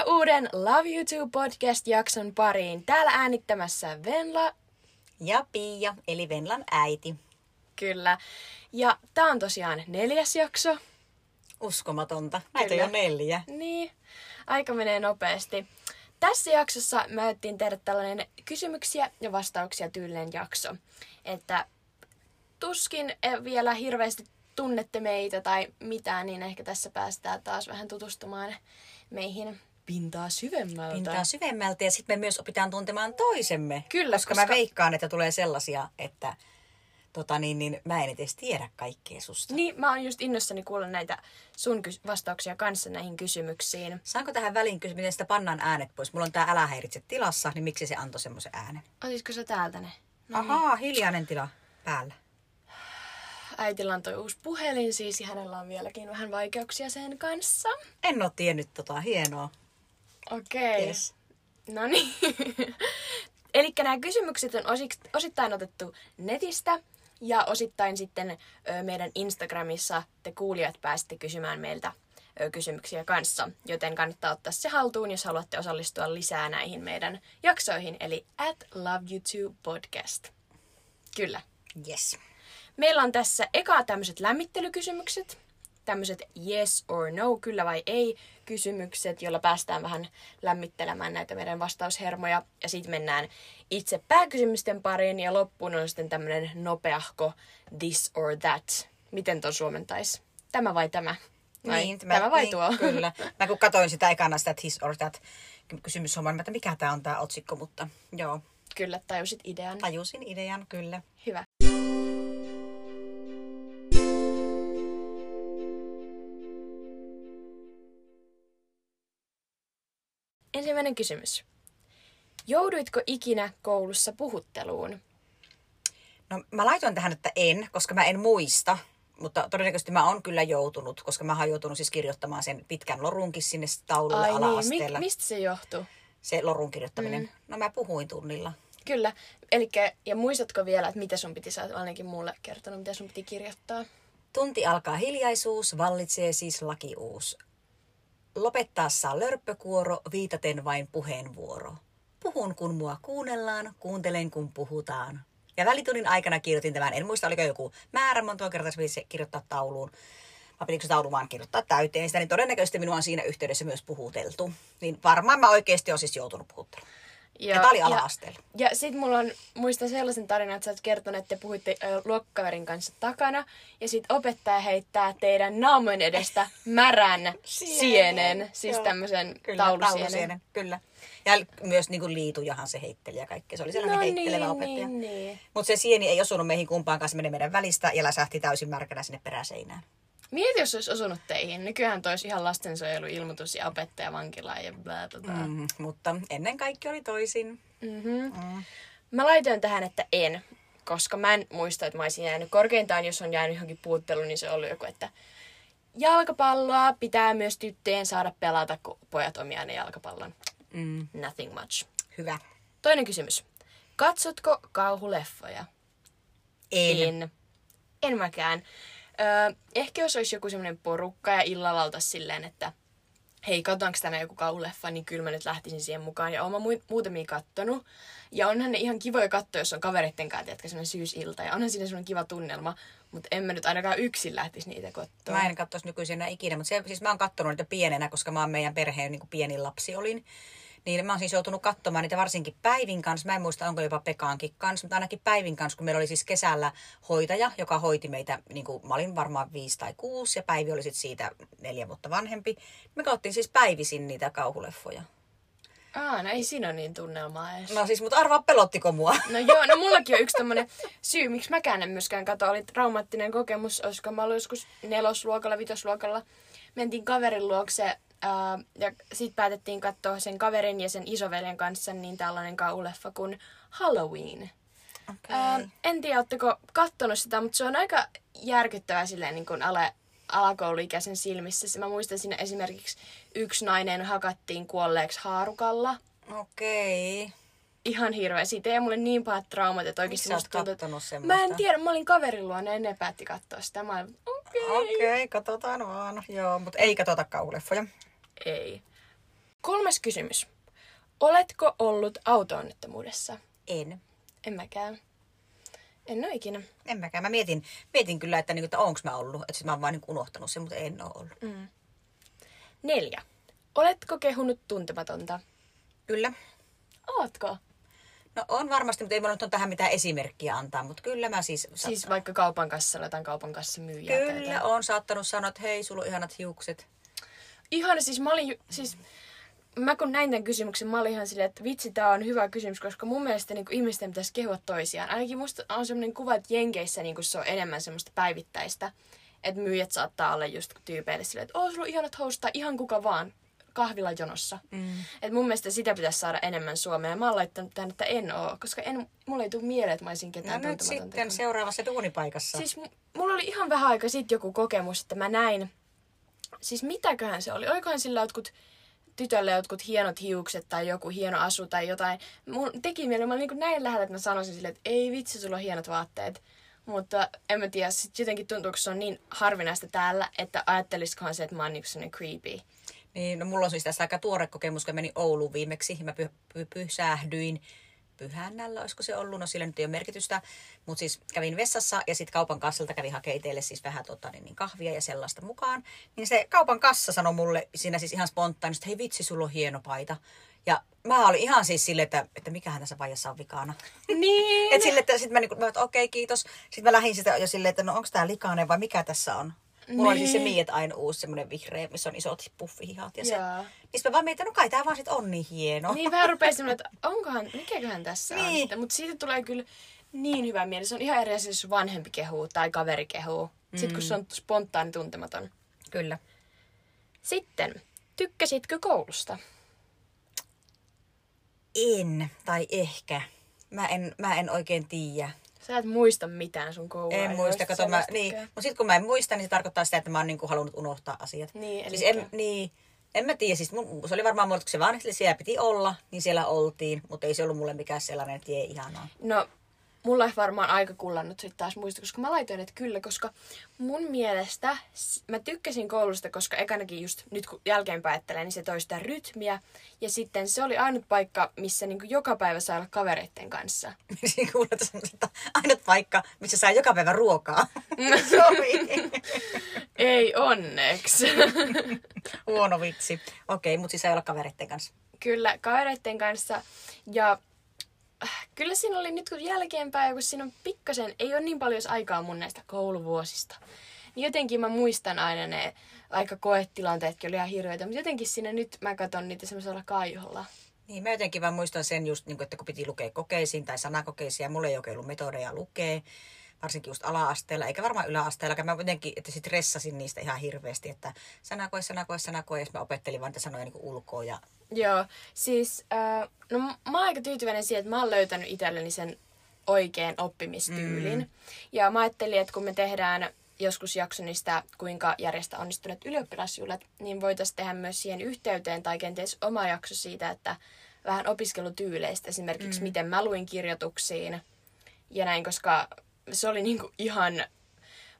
Tervetuloa uuden Love You Too podcast-jakson pariin. Täällä äänittämässä Venla. Ja Pia, eli Venlan äiti. Kyllä. Ja tää on tosiaan neljäs jakso. Uskomatonta. Näitä Kyllä. on jo neljä. Niin, aika menee nopeasti. Tässä jaksossa mä ajattelin tehdä tällainen kysymyksiä ja vastauksia tyylinen jakso. Että tuskin eh, vielä hirveästi tunnette meitä tai mitään, niin ehkä tässä päästään taas vähän tutustumaan meihin pintaa syvemmältä. Pintaa syvemmältä ja sitten me myös opitaan tuntemaan toisemme. Kyllä, koska, koska- mä veikkaan, että tulee sellaisia, että tota niin, niin mä en edes tiedä kaikkea susta. Niin, mä oon just innossani kuulla näitä sun kys- vastauksia kanssa näihin kysymyksiin. Saanko tähän väliin kysyä, miten sitä pannaan äänet pois? Mulla on tää älä häiritse tilassa, niin miksi se antoi semmoisen äänen? Otisiko sä täältä ne? No, Ahaa, hiljainen tila päällä. äitillä on toi uusi puhelin siis ja hänellä on vieläkin vähän vaikeuksia sen kanssa. En oo tiennyt tota, hienoa. Okei. Okay. Yes. No niin. Eli nämä kysymykset on osittain otettu netistä ja osittain sitten meidän Instagramissa te kuulijat pääsitte kysymään meiltä kysymyksiä kanssa. Joten kannattaa ottaa se haltuun, jos haluatte osallistua lisää näihin meidän jaksoihin. Eli at Love You Too Podcast. Kyllä. Yes. Meillä on tässä eka tämmöiset lämmittelykysymykset, tämmöiset yes or no, kyllä vai ei kysymykset, joilla päästään vähän lämmittelemään näitä meidän vastaushermoja. Ja sitten mennään itse pääkysymysten pariin ja loppuun on sitten tämmöinen nopeahko this or that. Miten ton suomentaisi? Tämä vai tämä? Vai Niin, tämä vai niin, tuo? Kyllä. Mä kun katsoin sitä ekana sitä his or that kysymyshommaa, niin mä, että mikä tää on tää otsikko, mutta joo, kyllä, tajusit idean. tajusin idean kyllä. Hyvä. Ensimmäinen kysymys. Jouduitko ikinä koulussa puhutteluun? No mä laitoin tähän, että en, koska mä en muista. Mutta todennäköisesti mä oon kyllä joutunut, koska mä oon joutunut siis kirjoittamaan sen pitkän lorunkin sinne taululle Ai niin, ala-asteella. mi- mistä se johtuu? Se lorun kirjoittaminen. Mm. No mä puhuin tunnilla. Kyllä. Elikkä, ja muistatko vielä, että mitä sun piti, sä ainakin mulle kertonut, mitä sun piti kirjoittaa? Tunti alkaa hiljaisuus, vallitsee siis lakiuus. Lopettaa saa lörppökuoro, viitaten vain puheenvuoro. Puhun kun mua kuunnellaan, kuuntelen kun puhutaan. Ja välitunnin aikana kirjoitin tämän, en muista oliko joku määrä, monta kertaa se kirjoittaa tauluun. Vai pitikö taulu vaan kirjoittaa täyteen sitä, niin todennäköisesti minua on siinä yhteydessä myös puhuteltu. Niin varmaan mä oikeasti olen siis joutunut puhutteluun. Ja tää oli ala-asteella. Ja, ja sit mulla on, muistan sellaisen tarinan, että sä oot kertonut, että te puhuitte ö, luokkaverin kanssa takana. Ja sit opettaja heittää teidän naamojen edestä märän sienen. Siis Joo. tämmöisen Kyllä, taulusienen. taulusienen, Kyllä. Ja myös niin kuin liitujahan se heitteli ja kaikkea. Se oli sellainen No heittelevä niin, opettaja. niin, niin. Mutta se sieni ei osunut meihin kumpaankaan, se meni meidän välistä ja läsähti täysin märkänä sinne peräseinään. Mieti, jos olisi osunut teihin. Nykyään toisi ihan lastensuojeluilmoitus ja opettaja vankilaan ja bla bla bla. Mm, mutta ennen kaikki oli toisin. Mm-hmm. Mm. Mä laitoin tähän, että en, koska mä en muista, että mä olisin jäänyt. Korkeintaan, jos on jäänyt johonkin puutteluun, niin se on ollut joku, että jalkapalloa pitää myös tyttöjen saada pelata, kun pojat omiaan ne jalkapallon. Mm, Nothing much. hyvä. Toinen kysymys. Katsotko kauhuleffoja? En. En. En mäkään. Öö, ehkä jos olisi joku semmoinen porukka ja illalla oltaisi silleen, että hei, katsotaanko tänään joku kauhuleffa, niin kyllä mä nyt lähtisin siihen mukaan. Ja oon mä mu- muutamia kattonut. Ja onhan ne ihan kivoja katsoa, jos on kavereitten kanssa, tiedätkö, semmoinen syysilta. Ja onhan siinä semmoinen kiva tunnelma. Mutta en mä nyt ainakaan yksin lähtisi niitä katsoa. Mä en katsoisi nykyisin enää ikinä, mutta siis mä oon kattonut niitä pienenä, koska mä oon meidän perheen niin kuin pienin lapsi olin. Niin mä oon siis joutunut katsomaan niitä varsinkin Päivin kanssa. Mä en muista, onko jopa Pekaankin kanssa, mutta ainakin Päivin kanssa, kun meillä oli siis kesällä hoitaja, joka hoiti meitä, niin kuin mä olin varmaan viisi tai kuusi, ja Päivi oli sitten siitä neljä vuotta vanhempi. Me katsottiin siis päivisin niitä kauhuleffoja. Aa, no ei siinä ole niin tunnelmaa edes. No siis, mutta arvaa pelottiko mua? No joo, no mullakin on yksi tämmönen syy, miksi mäkään en myöskään kato, oli traumaattinen kokemus, olisiko mä ollut joskus nelosluokalla, vitosluokalla. Mentiin kaverin luokse ää, ja sitten päätettiin katsoa sen kaverin ja sen isoveljen kanssa niin tällainen kauhuleffa kuin Halloween. Okay. Ää, en tiedä, oletteko kattonut sitä, mutta se on aika järkyttävää silleen niin kuin ale, alakouluikäisen silmissä. Mä muistan siinä esimerkiksi yksi nainen hakattiin kuolleeksi haarukalla Okei. Okay. ihan hirveä. Siitä ei mulle niin pahat traumat, että oikeasti Miksi oot musta tuntuu, että- semmoista? Mä en tiedä, mä olin kaverin luona ja ne päätti katsoa sitä. Mä olin, okei. Okay. Okei, okay, katsotaan vaan. Joo, mutta ei katsota kauhuleffoja. Ei. Kolmas kysymys. Oletko ollut auto-onnettomuudessa? En. En mäkään. En ole ikinä. En mäkään. Mä mietin, mietin kyllä, että, niin, että onko mä ollut. Että sit mä oon vaan niin unohtanut sen, mutta en ole ollut. Mm. Neljä. Oletko kehunut tuntematonta? Kyllä. Ootko? No on varmasti, mutta ei mulla nyt on tähän mitään esimerkkiä antaa, mutta kyllä mä siis... Siis vaikka kaupan kassalla jotain kaupan kassa myyjää. Kyllä, on saattanut sanoa, että hei, sulla on ihanat hiukset. Ihana, siis mä olin, siis mä kun näin tämän kysymyksen, mä olin ihan silleen, että vitsi, tää on hyvä kysymys, koska mun mielestä niin ihmisten pitäisi kehua toisiaan. Ainakin musta on semmoinen kuva, että Jenkeissä niin se on enemmän semmoista päivittäistä. Että myyjät saattaa olla just tyypeille silleen, että oo, sulla on ihanat housut, tai ihan kuka vaan kahvilla jonossa. Mm. Et mun mielestä sitä pitäisi saada enemmän Suomeen. Mä oon laittanut tämän, että en oo, koska en, mulla ei tule mieleen, että mä olisin No ketään nyt tuntematonta sitten kehunut. seuraavassa duunipaikassa. Siis m- mulla oli ihan vähän aika sitten joku kokemus, että mä näin, siis mitäköhän se oli, olikohan sillä jotkut tytölle jotkut hienot hiukset tai joku hieno asu tai jotain. Mun teki mieli, mä olin niin näin lähellä, että mä sanoisin silleen, että ei vitsi, sulla on hienot vaatteet. Mutta en mä tiedä, sit jotenkin tuntuu, kun se on niin harvinaista täällä, että ajattelisikohan se, että mä oon niin sellainen creepy. Niin, no mulla on siis tässä aika tuore kokemus, kun menin Ouluun viimeksi. Mä py, py, pysähdyin pyhännällä, olisiko se ollut, no sillä nyt ei ole merkitystä. Mutta siis kävin vessassa ja sitten kaupan kassalta kävin hakemaan itselle siis vähän tota, niin, niin kahvia ja sellaista mukaan. Niin se kaupan kassa sanoi mulle siinä siis ihan spontaanisti, että hei vitsi, sulla on hieno paita. Ja mä olin ihan siis silleen, että, että mikähän tässä paijassa on vikana. Niin. Et sille, että sit mä, niinku, mä että okei, kiitos. Sitten mä lähdin sitä jo silleen, että no onko tää likainen vai mikä tässä on. Mulla oli siis se Niin. Miet Ain uusi semmoinen vihreä, missä on isot puffihihat ja se. Niin mä vaan mietin, no kai tää vaan sit on niin hieno. Niin vähän rupeaa semmoinen, että onkohan, mikäköhän tässä on. Niin. Sitten, mutta siitä tulee kyllä niin hyvä mieli. Se on ihan eri asia, jos vanhempi kehuu tai kaveri kehuu. Sitten kun se on spontaani tuntematon. Kyllä. Sitten, tykkäsitkö koulusta? En, tai ehkä. Mä en, mä en oikein tiedä. Sä et muista mitään sun koulua. En muista, kato mä, niin. Mutta sitten kun mä en muista, niin se tarkoittaa sitä, että mä oon niinku halunnut unohtaa asiat. Niin, siis elikkä- en, niin, en mä tiedä, siis mun, se oli varmaan mulle, kun se siellä piti olla, niin siellä oltiin, mutta ei se ollut mulle mikään sellainen, että jee, ihanaa. No, mulla ei varmaan aika kullannut sitten taas muista, koska mä laitoin, että kyllä, koska mun mielestä mä tykkäsin koulusta, koska ekanakin just nyt kun jälkeenpäin ajattelen, niin se toi sitä rytmiä. Ja sitten se oli ainut paikka, missä niinku joka päivä saa olla kavereitten kanssa. Siinä kuulet semmoista ainut paikka, missä saa joka päivä ruokaa. Sovi. Ei onneksi. Huono vitsi. Okei, mutta siis ei olla kavereitten kanssa. kyllä, kavereitten kanssa. Ja kyllä siinä oli nyt kun jälkeenpäin, kun siinä on pikkasen, ei ole niin paljon aikaa mun näistä kouluvuosista. Niin jotenkin mä muistan aina ne aika koetilanteetkin oli ihan hirveitä, mutta jotenkin siinä nyt mä katson niitä semmoisella kaiholla. Niin, mä jotenkin vaan muistan sen just, niin kuin, että kun piti lukea kokeisiin tai sanakokeisiin, ja mulla ei oikein ollut metodeja lukea, varsinkin just ala-asteella, eikä varmaan yläasteella, mä jotenkin, että sit ressasin niistä ihan hirveästi, että sanakoe, sanakoe, sanakoe, ja mä opettelin vaan niitä sanoja niin ulkoa, ja Joo, siis äh, no mä oon aika tyytyväinen siihen, että mä oon löytänyt itselleni sen oikean oppimistyylin. Mm. Ja mä ajattelin, että kun me tehdään joskus jakso niistä, kuinka järjestää onnistuneet ylioppilasjuhlat, niin voitaisiin tehdä myös siihen yhteyteen tai kenties oma jakso siitä, että vähän opiskelutyyleistä, esimerkiksi mm. miten mä luin kirjoituksiin ja näin, koska se oli niinku ihan,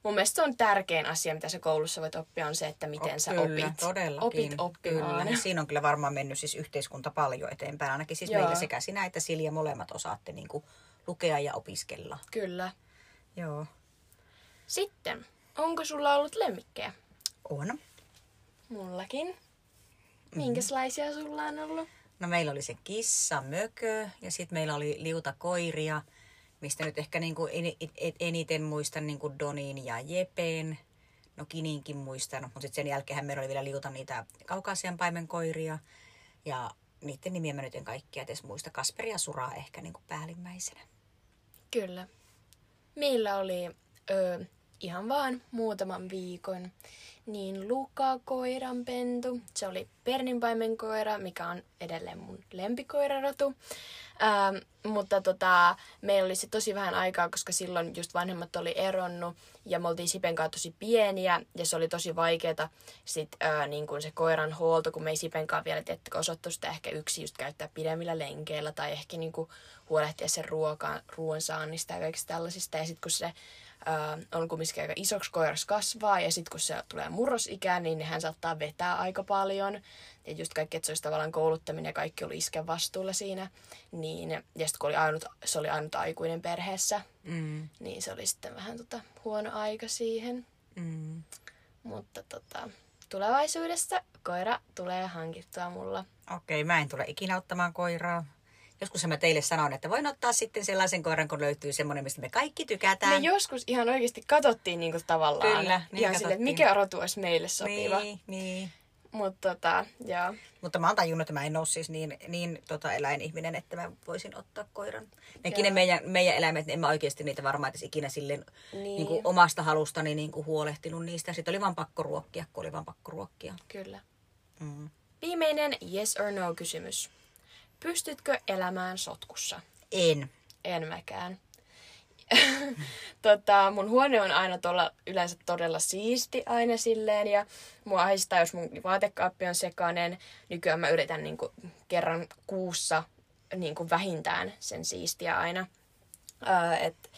mun mielestä se on tärkein asia, mitä sä koulussa voit oppia, on se, että miten sä kyllä, opit, todellakin. opit oppimaan. Kyllä. Siinä on kyllä varmaan mennyt siis yhteiskunta paljon eteenpäin, ainakin siis Joo. meillä sekä sinä että Silja molemmat osaatte niin kuin lukea ja opiskella. Kyllä. Joo. Sitten, onko sulla ollut lemmikkejä? On. Mullakin. Minkälaisia sulla on ollut? No meillä oli se kissa, mökö ja sitten meillä oli liuta koiria, mistä nyt ehkä en- en- eniten muistan niinku Donin ja Jepen. No Kininkin muistan, mutta sitten sen jälkeen meillä oli vielä liuta niitä kaukaasian paimenkoiria. Ja niiden nimiä mä nyt en kaikkia edes muista. Kasperi ja Suraa ehkä niinku päällimmäisenä. Kyllä. Meillä oli ö, ihan vaan muutaman viikon niin Luka koiranpentu. Se oli Perninpaimen koira, mikä on edelleen mun lempikoirarotu. Ähm, mutta tota, meillä oli se tosi vähän aikaa, koska silloin just vanhemmat oli eronnut ja me oltiin Sipen kanssa tosi pieniä ja se oli tosi vaikeeta sit, ää, niin kuin se koiran huolto, kun me ei Sipen kanssa vielä tiettäkö osattu sitä ehkä yksi just käyttää pidemmillä lenkeillä tai ehkä niin kuin huolehtia sen ruokaan, ruoan saannista ja kaikista tällaisista. Ja sitten kun se äh, on kumminkin aika isoksi koiras kasvaa ja sitten kun se tulee murrosikään, niin hän saattaa vetää aika paljon. Ja just kaikki, että se olisi tavallaan kouluttaminen ja kaikki oli isken vastuulla siinä. Niin, ja sitten kun oli ainut, se oli ainut aikuinen perheessä, Mm. niin se oli sitten vähän tota, huono aika siihen. Mm. Mutta tota, tulevaisuudessa koira tulee hankittua mulla. Okei, mä en tule ikinä ottamaan koiraa. Joskus mä teille sanon, että voin ottaa sitten sellaisen koiran, kun löytyy semmoinen, mistä me kaikki Me tykätään. joskus ihan oikeasti katsottiin niinku tavallaan. Kyllä, niin ihan sille, että mikä rotu olisi meille sopiva. Niin, niin. Mutta tota, joo. Mutta mä oon tajunnut, että mä en ole siis niin, niin tota eläinihminen, että mä voisin ottaa koiran. Nekin ne meidän, meidän eläimet, niin en mä oikeasti niitä varmaan edes ikinä silleen Niin. niin. Niin omasta halustani niin kuin huolehtinut niistä. Sitten oli vaan pakko ruokkia, kun oli vaan pakko ruokkia. Kyllä. Mm. Viimeinen yes or no kysymys. Pystytkö elämään sotkussa? En. En mäkään. tota, mun huone on aina tolla, yleensä todella siisti aina silleen ja mua ahistaa, jos mun vaatekaappi on sekainen. Nykyään mä yritän niinku kerran kuussa niinku vähintään sen siistiä aina. Ää, et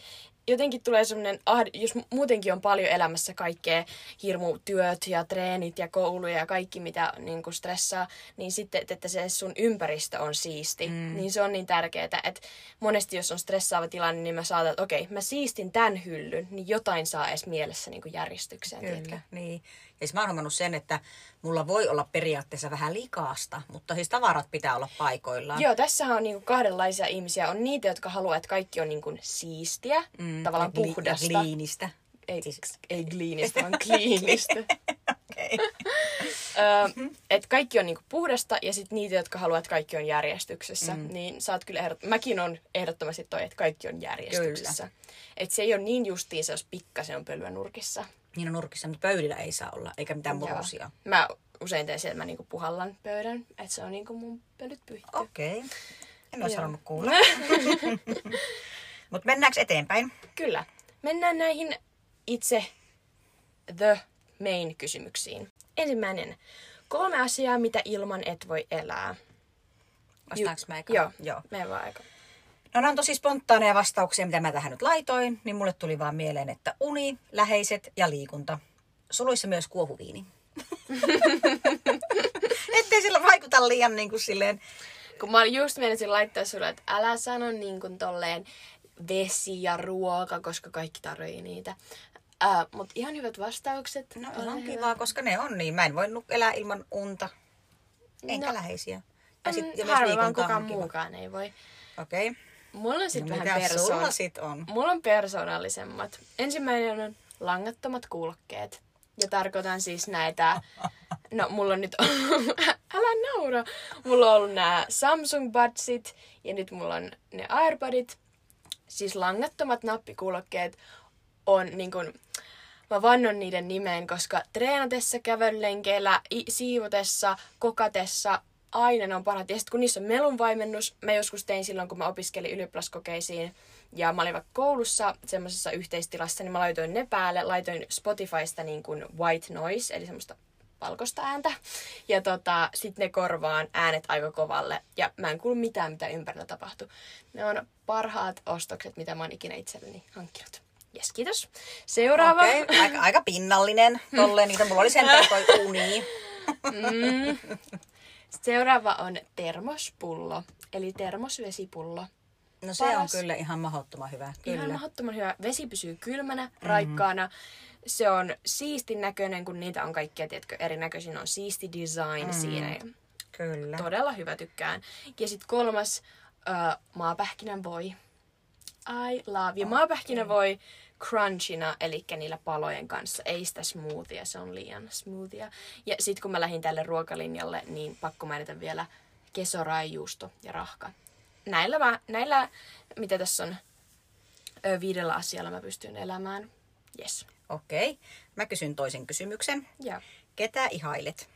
jotenkin tulee semmoinen, ahd- jos mu- muutenkin on paljon elämässä kaikkea hirmu työt ja treenit ja kouluja ja kaikki mitä niin kuin stressaa, niin sitten, että se sun ympäristö on siisti, mm. niin se on niin tärkeää, että monesti jos on stressaava tilanne, niin mä saatan, että okei, mä siistin tämän hyllyn, niin jotain saa edes mielessä niin kuin järjestykseen, tiedätkö? Kyllä, niin. Ja siis mä oon huomannut sen, että mulla voi olla periaatteessa vähän likaasta, mutta siis tavarat pitää olla paikoillaan. Joo, tässä on niinku kahdenlaisia ihmisiä. On niitä, jotka haluaa, että kaikki on niinku siistiä, mm, tavallaan gli- puhdasta. Ja liinistä. ei, siis, ei gliinistä, vaan kliinistä. Öö, että kaikki on niinku puhdasta ja sitten niitä, jotka haluaa, että kaikki on järjestyksessä. Mm. Niin sä oot kyllä ehdot... Mäkin on ehdottomasti toi, että kaikki on järjestyksessä. Että se ei ole niin justiinsa, jos pikkasen on pölyä nurkissa. Niin on nurkissa, mutta pöydillä ei saa olla, eikä mitään murusia. Mä usein teen sen, että mä niinku puhallan pöydän. Että se on niinku mun pölyt pyhitty. Okei. Okay. En olisi halunnut kuulla. mutta mennäänkö eteenpäin? Kyllä. Mennään näihin itse the main kysymyksiin. Ensimmäinen. Kolme asiaa, mitä ilman et voi elää. Vastaanko mä eka? Joo, Joo. Mene vaan aika. No nämä on tosi spontaaneja vastauksia, mitä mä tähän nyt laitoin, niin mulle tuli vaan mieleen, että uni, läheiset ja liikunta. Suluissa myös kuohuviini. Ettei sillä vaikuta liian niin kuin silleen, Kun mä just menisin laittaa sulle, että älä sano niin kuin tolleen vesi ja ruoka, koska kaikki tarvii niitä. Äh, Mutta ihan hyvät vastaukset. no on hyvä. kivaa, koska ne on niin. Mä en voi elää ilman unta, enkä No. läheisiä. Ja sit- ja myös on kukaan muukaan ei voi. Okei. Okay. Mulla on sitten No, vähän persoon... sit on? Mulla on persoonallisemmat. Ensimmäinen on langattomat kuulokkeet. Ja tarkoitan siis näitä... No, mulla on nyt. Älä naura! Mulla on ollut nämä Samsung Budsit ja nyt mulla on ne Airbudit. Siis langattomat nappikuulokkeet on niin kuin... Mä vannon niiden nimeen, koska treenatessa, kävelylenkeillä, i- siivotessa, kokatessa, aina ne on parhaat. Ja sitten kun niissä on melunvaimennus, mä joskus tein silloin, kun mä opiskelin ylioppilaskokeisiin, ja mä olin vaikka koulussa semmoisessa yhteistilassa, niin mä laitoin ne päälle, laitoin Spotifysta niin kuin white noise, eli semmoista valkoista ääntä. Ja tota, sitten ne korvaan äänet aika kovalle. Ja mä en kuulu mitään, mitä ympärillä tapahtuu. Ne on parhaat ostokset, mitä mä oon ikinä itselleni hankkinut. Jes, kiitos. Seuraava. Okay. aika, aika pinnallinen. Tolleen niitä mulla oli sentään toi uni. Mm. Seuraava on termospullo, eli termosvesipullo. No se Paras. on kyllä ihan mahdottoman hyvä. Kyllä. Ihan mahdottoman hyvä. Vesi pysyy kylmänä, raikkaana. Se on siistin näköinen, kun niitä on kaikkia, tiedätkö, erinäköisiä. On siisti design mm. siinä. Kyllä. Todella hyvä, tykkään. Ja sitten kolmas, uh, maapähkinän voi. I love. Ja maapähkinä voi crunchina, eli niillä palojen kanssa. Ei sitä smoothia, se on liian smoothia. Ja sitten kun mä lähdin tälle ruokalinjalle, niin pakko mainita vielä kesorai, juusto ja rahka. Näillä, mä, näillä mitä tässä on, viidellä asialla mä pystyn elämään. Yes. Okei. Mä kysyn toisen kysymyksen. Ja Ketä ihailet?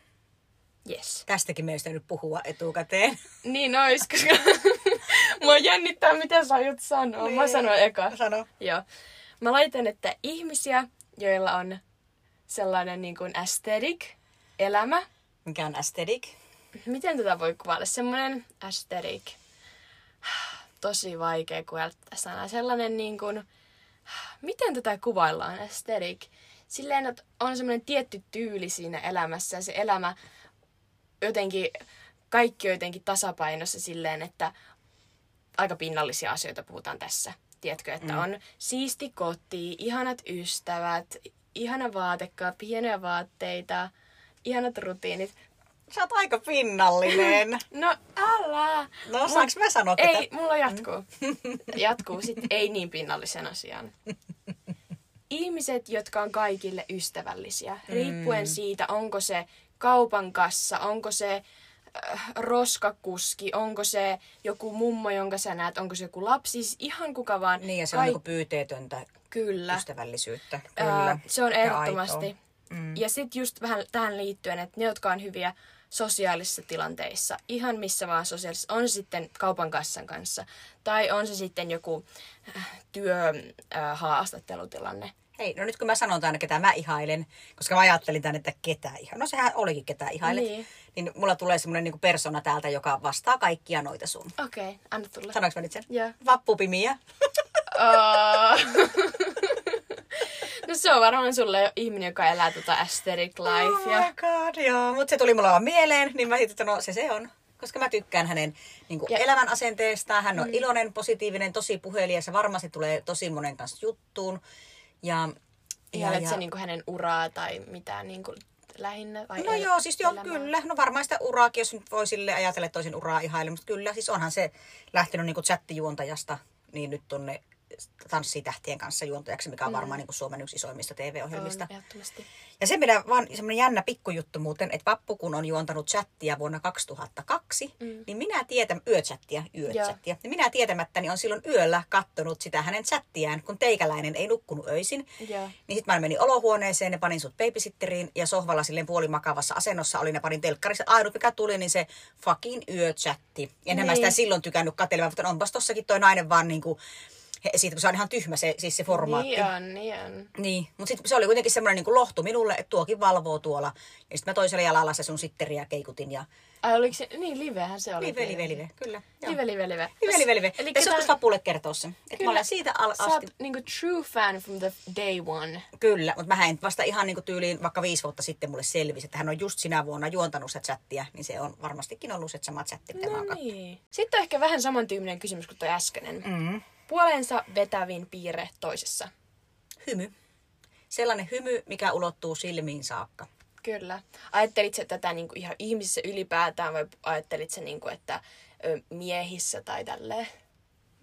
yes. Tästäkin meistä nyt puhua etukäteen. Niin ois, koska mua jännittää, mitä sä aiot sanoa. Mä Niin. sanon eka. Sano. Joo. Mä laitan, että ihmisiä, joilla on sellainen niin kuin aesthetic elämä. Mikä on aesthetic? Miten tätä voi kuvailla? Semmoinen aesthetic. Tosi vaikea kuvailla sanaa. Sellainen niin kuin miten tätä kuvaillaan, aesthetic? Silleen, että on semmoinen tietty tyyli siinä elämässä ja se elämä jotenkin, kaikki on jotenkin tasapainossa silleen, että aika pinnallisia asioita puhutaan tässä. Tiedätkö, että mm. on siisti koti, ihanat ystävät, ihana vaatekaappi, pieniä vaatteita, ihanat rutiinit. Sä oot aika pinnallinen. No älä! No saanko mä sanoa tätä? Ei, mulla jatkuu. Jatkuu sit ei niin pinnallisen asian. Ihmiset, jotka on kaikille ystävällisiä, riippuen Mm. siitä, onko se kaupan kassa, onko se roskakuski, onko se joku mummo, jonka sä näet, onko se joku lapsi, siis ihan kuka vaan. Niin, ja se on Kaik- niinku pyyteetöntä Kyllä. ystävällisyyttä. Ää, Kyllä. se on ehdottomasti. Mm. Ja sitten just vähän tähän liittyen, että ne, jotka on hyviä sosiaalisissa tilanteissa, ihan missä vaan sosiaalisissa, on se sitten kaupan kassan kanssa, tai on se sitten joku äh, työhaastattelutilanne. Hei, no nyt kun mä sanon tänne, ketä mä ihailen, koska mä ajattelin tänne, että ketä ihan. No sehän olikin ketä ihailet. Niin. Niin mulla tulee semmoinen niinku persona täältä, joka vastaa kaikkia noita sun. Okei, okay, anna tulla. Sanoinko mä nyt sen? Joo. Vappupimiä. Oh. no se on varmaan sulle ihminen, joka elää tota aesthetic Oh life. my Ja... god, joo. Mutta se tuli mulla vaan mieleen, niin mä sitten, että no se se on. Koska mä tykkään hänen niin kuin Ja- elämän asenteestaan. Hän on mm. iloinen, positiivinen, tosi puhelias ja varmasti tulee tosi monen kanssa juttuun. Ja, Ihailet se niinku hänen uraa tai mitään niinku lähinnä? Vai No el- joo, siis joo, kyllä. No varmaan sitä uraakin, jos nyt voi sille ajatella, että toisin uraa ihaile, mutta kyllä, siis onhan se lähtenyt niin kuin chattijuontajasta, niin nyt tonne tanssitähtien kanssa juontajaksi, mikä on varmaan niin kuin Suomen yksi isoimmista TV-ohjelmista. On. Ja se mitä vaan semmoinen jännä pikkujuttu muuten, että Vappu kun on juontanut chattia vuonna 2002, mm. niin minä tietän, yöchattia, yöchattia, niin minä tietämättäni on silloin yöllä kattonut sitä hänen chattiään, kun teikäläinen ei nukkunut öisin. Joo. Niin sitten mä menin olohuoneeseen ja panin sut babysitteriin ja sohvalla silleen puolimakavassa asennossa olin ja panin telkkarissa. Ainut mikä tuli, niin se fucking yöchatti. Mä Niin. sitä silloin tykännyt katselemaan, mutta onpas tossakin toi nainen vaan niinku, he, siitä kun se on ihan tyhmä se, siis se formaatti. Niin on, niin on. Niin, mutta sitten se oli kuitenkin semmoinen niin lohtu minulle, että tuokin valvoo tuolla. Ja sitten mä toisella jalalla se sun sitteriä keikutin ja... Ai oliko se, niin livehän se oli. Live, live, live, kyllä. joo. Live, live, live. Live, live, live. Eli Tässä olisi Vapulle kertoa sen. Että mä olen siitä al- Sä oot asti... niinku true fan from the day one. Kyllä, mutta mä en vasta ihan niin kuin tyyliin vaikka viisi vuotta sitten mulle selvisi, että hän on just sinä vuonna juontanut sitä chattia, niin se on varmastikin ollut se sama chatti, mitä mä oon No niin. Sitten on ehkä vähän samantyyppinen kysymys kuin toi äskeinen. Mm. Puolensa vetävin piirre toisessa. Hymy. Sellainen hymy, mikä ulottuu silmiin saakka. Kyllä. Ajattelit sä tätä niinku ihan ihmisissä ylipäätään vai ajattelit sä niinku, että miehissä tai tälleen?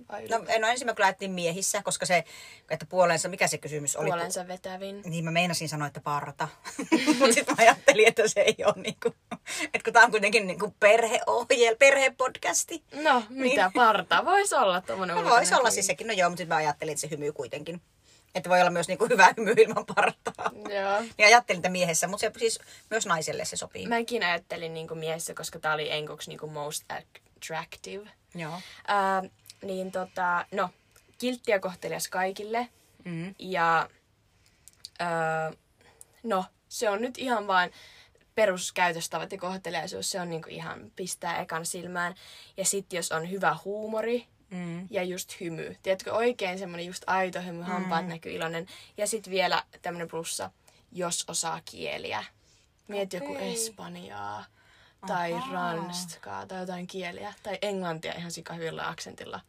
Vai No, no ensin mä kyllä ajattelin miehissä, koska se, että puolensa, mikä se kysymys oli? puolensa vetävin? Niin mä meinasin sanoa, että parta. Mutta sitten mä ajattelin, että se ei ole niinku, että kun tää on kuitenkin niinku perheohjel, perhepodcasti. No, mitä parta? Voisi olla tommonen No voisi olla siis sekin, no joo, mutta sitten mä ajattelin, että se hymy kuitenkin. Että voi olla myös niinku hyvä hymy ilman partaa. Joo. Niin ajattelin, että miehessä, mutta se siis myös naiselle se sopii. Mäkin ajattelin niinku miehessä, koska tää oli enkoksi niinku most attractive. Joo. Ää, niin tota, no, kiltti ja kohtelias kaikille. Mm. Ja ää, no, se on nyt ihan vaan peruskäytöstavat ja kohteliaisuus, se on niinku ihan pistää ekan silmään. Ja sitten jos on hyvä huumori Mm. ja just hymy. Tiedätkö, oikein semmoinen just aito hymy, hampaat näkyy iloinen. Ja sitten vielä tämmöinen plussa, jos osaa kieliä. Mieti joku Okei. espanjaa tai ranskaa tai jotain kieliä. Tai englantia ihan sikahyvällä aksentilla.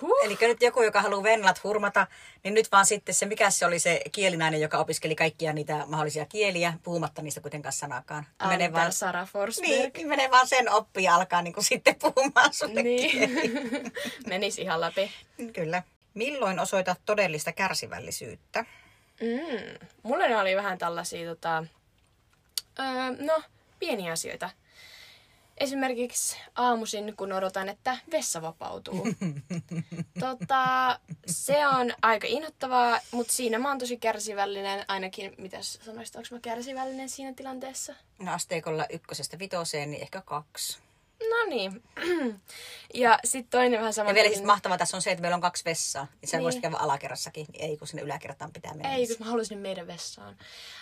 Huh. Eli nyt joku, joka haluaa venlat hurmata, niin nyt vaan sitten se, mikä se oli se kielinäinen, joka opiskeli kaikkia niitä mahdollisia kieliä, puhumatta niistä kuitenkaan sanakaan. Menee vaan, Sara Forsberg. niin, menee vaan sen oppi ja alkaa niin kuin sitten puhumaan sulle Niin. Menisi ihan läpi. Kyllä. Milloin osoitat todellista kärsivällisyyttä? Mm. Mulle ne oli vähän tällaisia, tota, öö, no, pieniä asioita. Esimerkiksi aamuisin, kun odotan, että vessa vapautuu. tota, se on aika inhottavaa, mutta siinä mä oon tosi kärsivällinen. Ainakin, mitä sanoisit, onko mä kärsivällinen siinä tilanteessa? No asteikolla ykkösestä vitoseen, niin ehkä kaksi. No niin. ja sitten toinen vähän sama. Ja vielä siis mahtavaa tässä on se, että meillä on kaksi vessaa. Niin sä Niin. voisit käydä alakerrassakin. Niin ei, kun sinne yläkertaan pitää mennä. Ei, koska mä haluaisin meidän vessaan.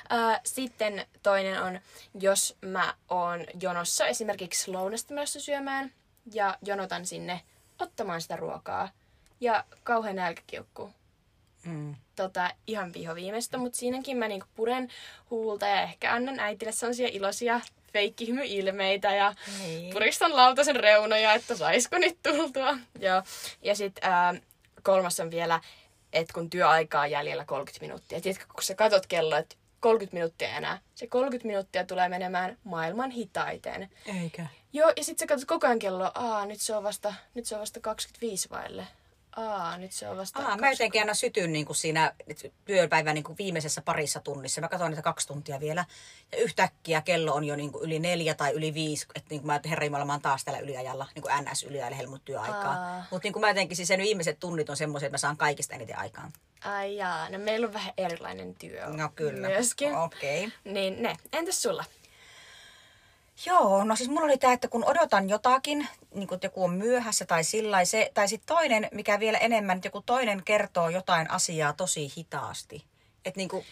Ää, sitten toinen on, jos mä oon jonossa esimerkiksi lounasta menossa syömään ja jonotan sinne ottamaan sitä ruokaa ja kauhean nälkä kiukkuu. Mm. tota, ihan vihoviimeistä, mutta siinäkin mä niinku puren huulta ja ehkä annan äitille sellaisia iloisia feikkihymyilmeitä ja Niin. puristan lautasen reunoja, että saisiko nyt tultua. Joo. Ja sitten kolmas on vielä, että kun työaikaa on jäljellä 30 minuuttia. Tiedätkö, kun sä katot kello, että 30 minuuttia enää. Se 30 minuuttia tulee menemään maailman hitaiten. Eikä. Joo, ja sitten sä katsot koko ajan kelloa, aa, nyt se on vasta, nyt se on vasta 25 vaille. Aa, nyt se on vasta... Aa, mä jotenkin aina sytyn niin kuin siinä työpäivän niin kuin viimeisessä parissa tunnissa. Mä katson niitä kaksi tuntia vielä. Ja yhtäkkiä kello on jo niin kuin yli neljä tai yli viisi. Että niin kuin mä herra Jumala, mä oon taas täällä yliajalla. Niin kuin NS yliajalla mun työaikaa. Aa. Mutta niin kuin mä jotenkin siis sen viimeiset tunnit on semmoiset, että mä saan kaikista eniten aikaan. Ai jaa, no meillä on vähän erilainen työ No kyllä. myöskin. Okei. Okay. Niin ne, entäs sulla? Joo, no siis mulla oli tämä, että kun odotan jotakin, niin kuin joku on myöhässä tai sillä se, tai sitten toinen, mikä vielä enemmän, että joku toinen kertoo jotain asiaa tosi hitaasti. Että niin kuin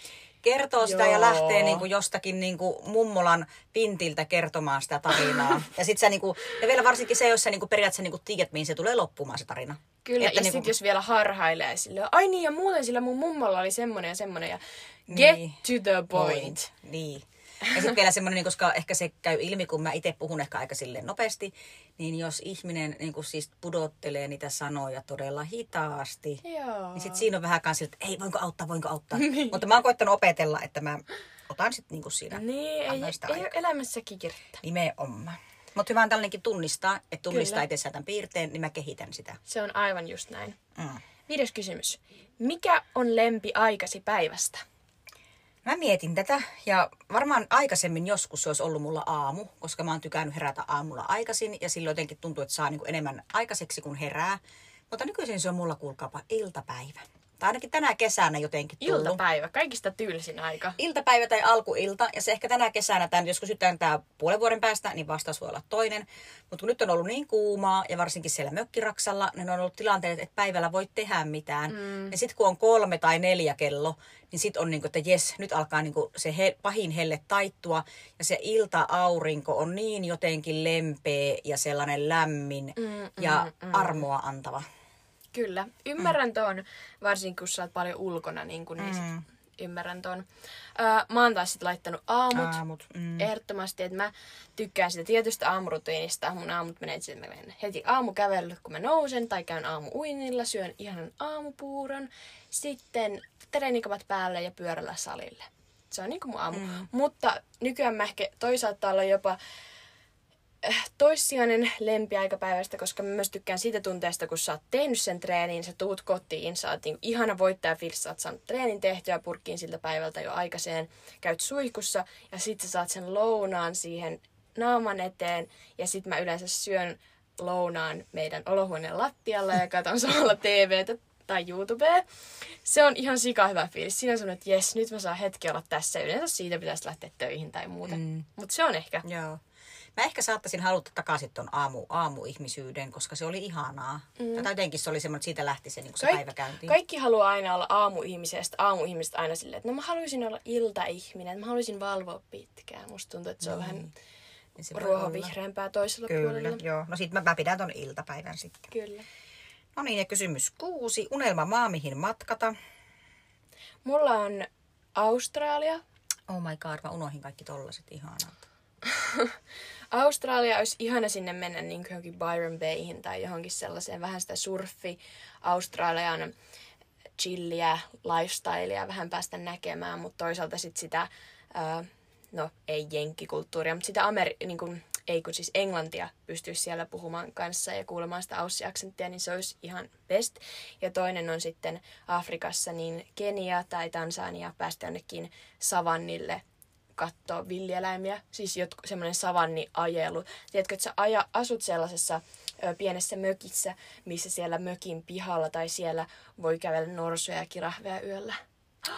kertoo sitä Joo. ja lähtee niin kuin jostakin niin kuin mummolan pintiltä kertomaan sitä tarinaa. ja sit sä niin kuin, ja vielä varsinkin se, jos sä niin kuin periaatteessa niin kuin tiedät, mihin se tulee loppumaan se tarina. Kyllä, Että ja niinku- sitten jos vielä harhailee silleen, ai niin, ja muuten sillä mun mummolla oli semmonen ja semmonen, ja get Niin. to the point. Niin. Ja sitten vielä semmoinen, niin koska ehkä se käy ilmi, kun mä itse puhun ehkä aika silleen nopeasti, niin jos ihminen niin kuin siis pudottelee niitä sanoja todella hitaasti, Joo. niin sitten siinä on vähän kans että ei, voinko auttaa, voinko auttaa. Mutta mä oon koittanut opetella, että mä otan sitten niin kuin siinä. Niin, ei, ei ole elämässä kikirettä. Nimenomaan. Mutta hyvä on tällainenkin tunnistaa, että tunnistaa itse tämän piirteen, niin mä kehitän sitä. Se on aivan just näin. Mm. Viides kysymys. Mikä on lempi aikasi päivästä? Mä mietin tätä ja varmaan aikaisemmin joskus se olisi ollut mulla aamu, koska mä oon tykännyt herätä aamulla aikaisin ja silloin jotenkin tuntuu, että saa niinku enemmän aikaiseksi kun herää. Mutta nykyisin se on mulla kuulkaapa iltapäivä. Tai ainakin tänä kesänä jotenkin tullut. Iltapäivä, kaikista tylsin aika. Iltapäivä tai alkuilta ja se ehkä tänä kesänä, tämän, jos kysytään tämä puolen vuoden päästä, niin vastaus voi olla toinen. Mutta kun nyt on ollut niin kuumaa ja varsinkin siellä mökkiraksalla, niin on ollut tilanteet, että päivällä voi tehdä mitään. Mm. Ja sitten kun on kolme tai neljä kello, niin sitten on niin kuin, että jes, nyt alkaa niin kuin se he, pahin helle taittua. Ja se ilta-aurinko on niin jotenkin lempeä ja sellainen lämmin Mm, ja mm, mm. armoa antava. Kyllä. Ymmärrän ton, varsinkin kun sä oot paljon ulkona, niin, kun, niin sit Mm. ymmärrän ton. Öö, mä oon taas sit laittanut aamut. Aamut, mm. Ehdottomasti, että mä tykkään sitä tietystä aamurutiinista. Mun aamut menee että mä menen heti aamukävelylle, kun mä nousen, tai käyn aamu uinilla, syön ihanan aamupuuron. Sitten treenikamat päälle ja pyörällä salille. Se on niinku mun aamu. Mm. Mutta nykyään mä ehkä toisaalta olla jopa toissijainen lempiaikapäivästä, koska mä myös tykkään siitä tunteesta, kun sä oot tehnyt sen treenin, sä tuut kotiin, sä oot niinku ihana voittajafiilis, sä oot saanut treenin tehtyä purkkiin siltä päivältä jo aikaiseen, käyt suihkussa ja sit sä saat sen lounaan siihen naaman eteen ja sit mä yleensä syön lounaan meidän olohuoneen lattialla ja katson samalla TVtä tai YouTubea. Se on ihan sika hyvä fiilis. Siinä on semmoinen, että jes, nyt mä saan hetki olla tässä. Yleensä siitä pitäisi lähteä töihin tai muuta. Mm. Mutta se on ehkä. Joo. Mä ehkä saattaisin haluta takaisin ton aamu, aamuihmisyyden, koska se oli ihanaa. Mm. Tai jotenkin se oli semmoinen, että siitä lähti se, niin se Kaik- päivä käyntiin. Kaikki haluaa aina olla aamuihmisiä, ja aamuihmiset aina silleen, että no mä haluaisin olla iltaihminen, mä haluaisin valvoa pitkään. Musta tuntuu, että se on vähän Niin se toisella Kyllä, puolella. joo. No sit mä, mä pidän ton iltapäivän sitten. Kyllä. No niin, ja kysymys kuusi. Unelma maa, mihin matkata. Mulla on Australia. Oh my god, mä unohin kaikki tollaset ihanat. Australia olisi ihana sinne mennä niin johonkin Byron Bayhin tai johonkin sellaiseen vähän sitä surfi Australian chilliä, lifestylea vähän päästä näkemään, mutta toisaalta sit sitä, no ei jenkkikulttuuria, mutta sitä Ameri- niin kun, ei kun siis englantia pystyisi siellä puhumaan kanssa ja kuulemaan sitä aussi-aksenttia, niin se olisi ihan best. Ja toinen on sitten Afrikassa, niin Kenia tai Tansania päästä jonnekin savannille katsoa villieläimiä, siis jotku, semmoinen savanniajelu. Tiedätkö, että sä aja, asut sellaisessa ö, pienessä mökissä, missä siellä mökin pihalla tai siellä voi kävellä norsuja ja kirahveja yöllä.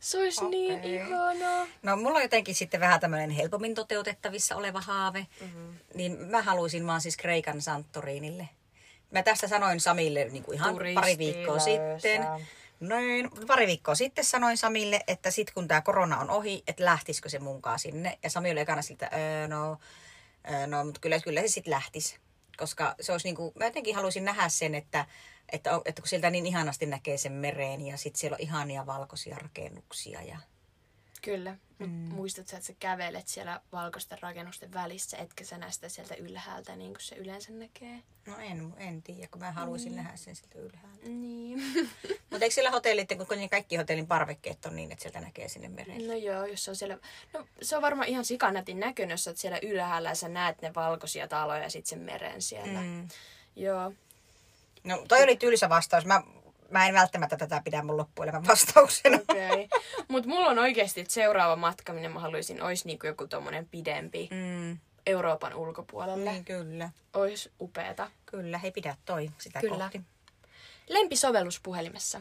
Se olisi okay. niin ihanaa. No mulla on jotenkin sitten vähän tämmöinen helpommin toteutettavissa oleva haave. Mhm. Mm-hmm. Niin mä haluaisin vaan siis Kreikan Santorinille. Mä tästä sanoin Samille niin kuin ihan pari viikkoa sitten. Noin, pari viikkoa sitten sanoin Samille, että sit kun tämä korona on ohi, että lähtisikö se munkaan sinne. Ja Sami oli ekana siltä, öö, no, öö, no mutta kyllä, kyllä se sitten lähtisi. Koska se olisi niinku, mä jotenkin haluaisin nähdä sen, että Että, että kun sieltä niin ihanasti näkee sen mereen ja sitten siellä on ihania valkoisia rakennuksia. Ja... Kyllä. Mm. Muistat sä, että sä kävelet siellä valkoisten rakennusten välissä, etkä sä näe sitä sieltä ylhäältä, niin kuin se yleensä näkee? No en, en tiedä, kun mä haluaisin mm. nähdä sen sieltä ylhäältä. Niin. Mutta eikö siellä hotellit, kun niin kaikki hotellin parvekkeet on niin, että sieltä näkee sinne mereen? No joo, jos se on siellä... No se on varmaan ihan sikanatin näköinen, jos oot siellä ylhäällä ja sä näet ne valkoisia taloja ja sitten sen meren siellä. Mm. Joo. No toi oli tylsä vastaus. Mä, mä en välttämättä tätä pidä mun loppuelämän vastauksena. Okay. Mutta mulla on oikeasti että seuraava matka, minne mä haluaisin, olisi niinku joku tommonen pidempi. Mm. Euroopan ulkopuolelle. Niin, kyllä. Ois upeeta. Kyllä, he pidä toi sitä kyllä. kohti. Lempisovellus puhelimessa.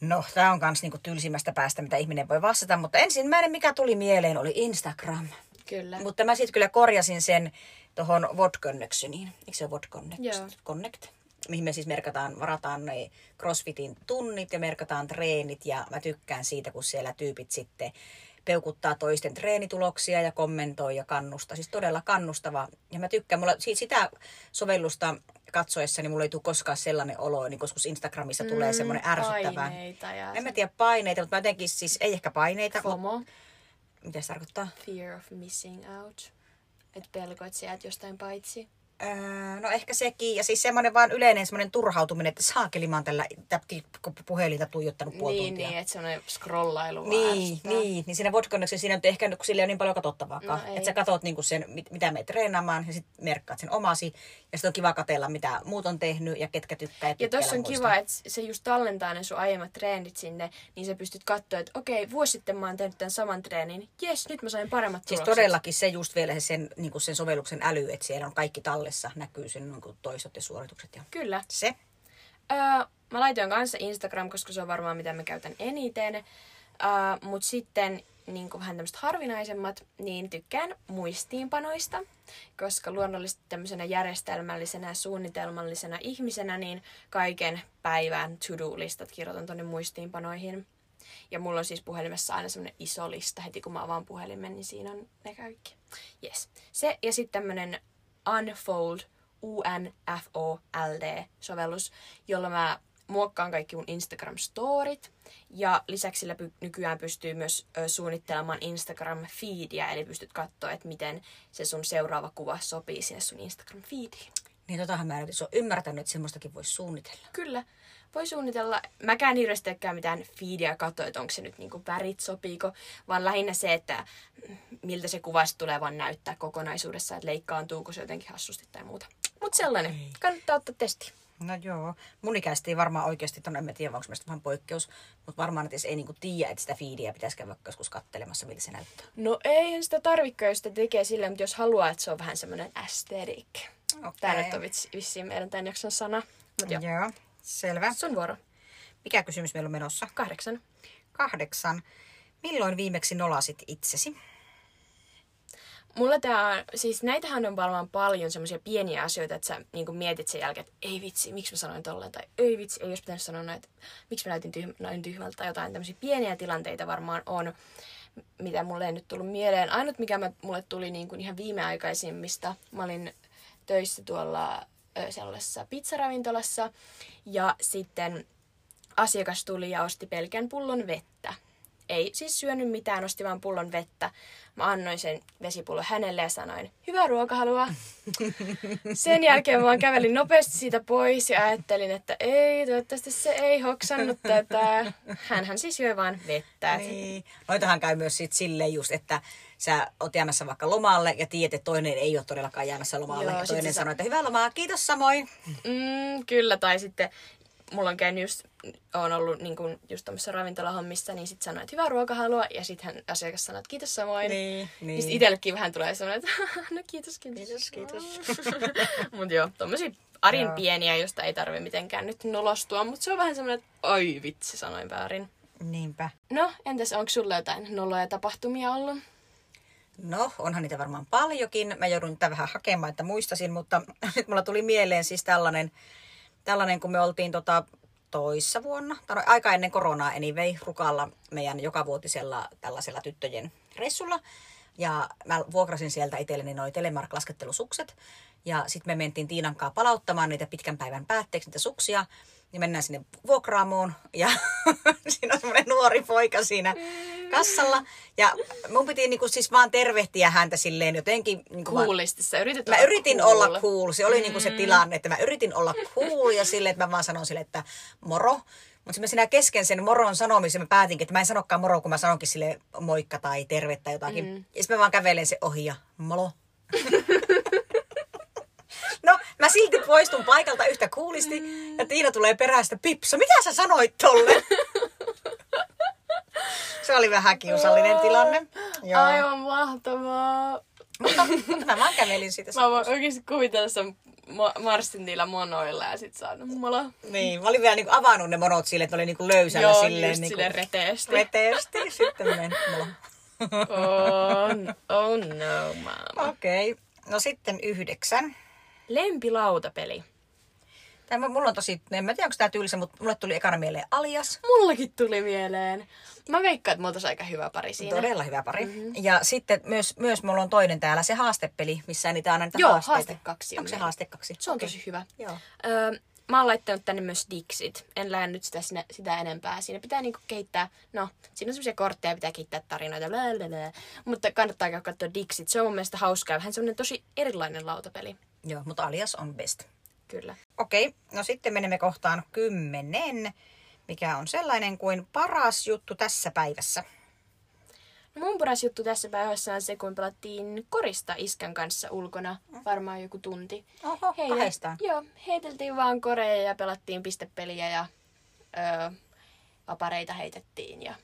No, tämä on kans niinku tylsimmästä päästä, mitä ihminen voi vastata, mutta ensimmäinen, mikä tuli mieleen, oli Instagram. Kyllä. Mutta mä sitten kyllä korjasin sen tuohon Vodconnectioniin. Eikö se ole Vodconnect? Joo. Connect? Mihin me siis merkataan, varataan ne CrossFitin tunnit ja merkataan treenit ja mä tykkään siitä, kun siellä tyypit sitten peukuttaa toisten treenituloksia ja kommentoi ja kannustaa. Siis todella kannustava. Ja mä tykkään, mulla, sitä sovellusta katsoessa, niin mulla ei tule koskaan sellainen olo, niin koska Instagramissa mm, tulee semmoinen ärsyttävä. Paineita ja en mä tiedä paineita, mutta mä jotenkin siis, ei ehkä paineita. FOMO. Mitä se tarkoittaa? Fear of missing out. Että pelko, että sä jäät jostain paitsi. Öö, no ehkä sekin. Ja siis semmoinen vaan yleinen semmoinen turhautuminen, että saakeli mä oon tällä puhelinta tuijottanut puoli niin, tuntia. Niin, että semmoinen scrollailu Niin, niin, niin siinä vodkonneksi siinä on ehkä, kun sillä ei ole niin paljon katsottavaakaan. No, että sä katot niinku sen, mitä me treenaamaan ja sitten merkkaat sen omasi. Ja sitten on kiva katella, mitä muut on tehnyt ja ketkä tykkää. Ja tuossa on kiva, että se just tallentaa ne sun aiemmat treenit sinne, niin sä pystyt katsoa, että okei, vuosi sitten mä oon tehnyt tämän saman treenin. Jes, nyt mä sain paremmat siis tulokset. Siis todellakin se just vielä sen, niin sen sovelluksen äly, että siellä on kaikki tallessa näkyy sen niin toistot ja suoritukset. Ja Kyllä. Se. Öö, mä laitoin kanssa Instagram, koska se on varmaan mitä mä käytän eniten. Öö, Mutta sitten niin vähän tämmöiset harvinaisemmat, niin tykkään muistiinpanoista, koska luonnollisesti tämmöisenä järjestelmällisenä ja suunnitelmallisena ihmisenä, niin kaiken päivän to-do-listat kirjoitan tonne muistiinpanoihin. Ja mulla on siis puhelimessa aina semmoinen iso lista. Heti kun mä avaan puhelimen, niin siinä on ne kaikki. Yes. Se ja sitten tämmönen Unfold, U-N-F-O-L-D-sovellus, jolla mä muokkaan kaikki mun Instagram-storit. Ja lisäksi sillä py- nykyään pystyy myös ö, suunnittelemaan Instagram-feedia, eli pystyt katsoa, että miten se sun seuraava kuva sopii sinne sun Instagram-feediin. Niin totahan mä en ole ymmärtänyt, että semmoistakin voisi suunnitella. Kyllä voi suunnitella. Mäkään hirveästi mitään feedia katsoa, että onko se nyt niinku värit sopiiko, vaan lähinnä se, että miltä se kuva tulee vaan näyttää kokonaisuudessa, että leikkaantuuko se jotenkin hassusti tai muuta. Mutta sellainen, kannattaa ottaa testi. No joo. Mun ikäisesti ei varmaan oikeasti, ton, en mä tiedä, onko vähän poikkeus, mutta varmaan, että ei niinku tiedä, että sitä feedia pitäisi käydä joskus kattelemassa, miltä se näyttää. No ei sitä tarvitse, jos sitä tekee silleen, mutta jos haluaa, että se on vähän semmoinen aesthetic. Okay. Tämä nyt on vissiin meidän tämän jakson sana. Mut joo. joo. Selvä. Sun vuoro. Mikä kysymys meillä on menossa? Kahdeksan. Kahdeksan. Milloin viimeksi nolasit itsesi? Mulla tää on, siis näitähän on varmaan paljon semmoisia pieniä asioita, että sä niin mietit sen jälkeen, että ei vitsi, miksi mä sanoin tolleen, tai ei vitsi, ei olisi pitänyt sanoa näin, että miksi mä näytin tyhmä, tyhmältä, tai jotain tämmöisiä pieniä tilanteita varmaan on, mitä mulle ei nyt tullut mieleen. Ainut, mikä mä, mulle tuli niin ihan viimeaikaisimmista, mä olin töissä tuolla sellaisessa pizzaravintolassa. Ja sitten asiakas tuli ja osti pelkän pullon vettä. Ei siis syönyt mitään, osti vain pullon vettä. Mä annoin sen vesipullon hänelle ja sanoin, hyvää ruokahalua. Sen jälkeen mä vaan kävelin nopeasti siitä pois ja ajattelin, että ei, toivottavasti se ei hoksannut tätä. Hänhän siis joi vaan vettä. Niin. Noitahan käy myös sit silleen just, että sä oot jäämässä vaikka lomalle ja tiedät, että toinen ei ole todellakaan jäämässä lomalle. Joo, ja toinen sanoo, että hyvää lomaa, kiitos samoin. Mm, kyllä, tai sitten mulla on käynyt just, on ollut niin kuin just tämmöisessä ravintolahommissa, niin sitten sanoin, että hyvää ruokahalua, ja sitten hän asiakas sanoi, että kiitos samoin. Niin, niin. Sitten itsellekin vähän tulee semmoinen, että no kiitos, kiitos. Kiitos, kiitos. mutta joo, tommosia arin joo. pieniä, josta ei tarvi mitenkään nyt nolostua, mutta se on vähän semmoinen, että oi vitsi, sanoin väärin. Niinpä. No, entäs onko sulla jotain noloja tapahtumia ollut? No, onhan niitä varmaan paljonkin. Mä joudun niitä vähän hakemaan, että muistasin, mutta nyt mulla tuli mieleen siis tällainen, tällainen kun me oltiin tota, toissa vuonna, tai aika ennen koronaa anyway, Rukalla meidän jokavuotisella tällaisella tyttöjen ressulla. Ja mä vuokrasin sieltä itselleni noin Telemark-laskettelusukset. Ja sitten me mentiin Tiinan palauttamaan niitä pitkän päivän päätteeksi, niitä suksia. Niin mennään sinne vuokraamoon ja siinä on semmoinen nuori poika siinä kassalla. Ja mun piti niinku siis vaan tervehtiä häntä silleen jotenkin... Niinku Kuulisti, sä yritit Mä olla yritin cool. olla cool. Se oli niinku se tilanne, että mä yritin olla cool ja silleen, että mä vaan sanon sille, että moro. Mutta mä siinä kesken sen moron sanomisen mä päätinkin, että mä en sanokaan moro, kun mä sanonkin sille moikka tai terve tai jotakin. Mm. Ja sitten mä vaan kävelen se ohi ja molo. mä silti poistun paikalta yhtä kuulisti ja Tiina tulee perästä, Pipsa, mitä sä sanoit tolle? se oli vähän kiusallinen tilanne. Joo. Aivan mahtavaa. Mutta, mutta mä kävelin siitä. Mä voin oikeesti kuvitella sen ma- marssin niillä monoilla ja sit saanut mulla. Niin, mä olin vielä niinku avannut ne monot sille, että ne oli niinku löysällä Joo, silleen. just niinku, silleen reteesti. Reteesti. Sitten menen. No. Oh, oh no, mama. Okei. Okay. No sitten yhdeksän. Lempilautapeli. Tämä mulla on tosi, en mä tiedä onko tämä tylsä, mutta mulle tuli ekana mieleen alias. Mullakin tuli mieleen. Mä veikkaan, että oltais aika hyvä pari siinä. Todella hyvä pari. Mm-hmm. Ja sitten myös, myös mulla on toinen täällä, se haastepeli, missä niitä aina niitä Joo, haasteita. haaste kaksi on Onko se haaste kaksi? Se on Okei. tosi hyvä. Joo. Öö, mä oon laittanut tänne myös Dixit. En lähde nyt sitä, sinne, sitä enempää. Siinä pitää niinku kehittää, no, siinä on semmoisia kortteja, pitää kehittää tarinoita, blablabla. mutta kannattaa käydä katsoa Dixit. Se on mun mielestä hauskaa. Vähän semmoinen tosi erilainen lautapeli. Joo, mutta alias on best. Kyllä. Okei, no sitten menemme kohtaan kymmenen, mikä on sellainen kuin paras juttu tässä päivässä. No mun paras juttu tässä päivässä on se, kun pelattiin korista iskän kanssa ulkona. Varmaan joku tunti. Oho, kahdestaan. Joo, heiteltiin vaan koreja ja pelattiin pistepeliä ja öö, vapareita heitettiin. Ja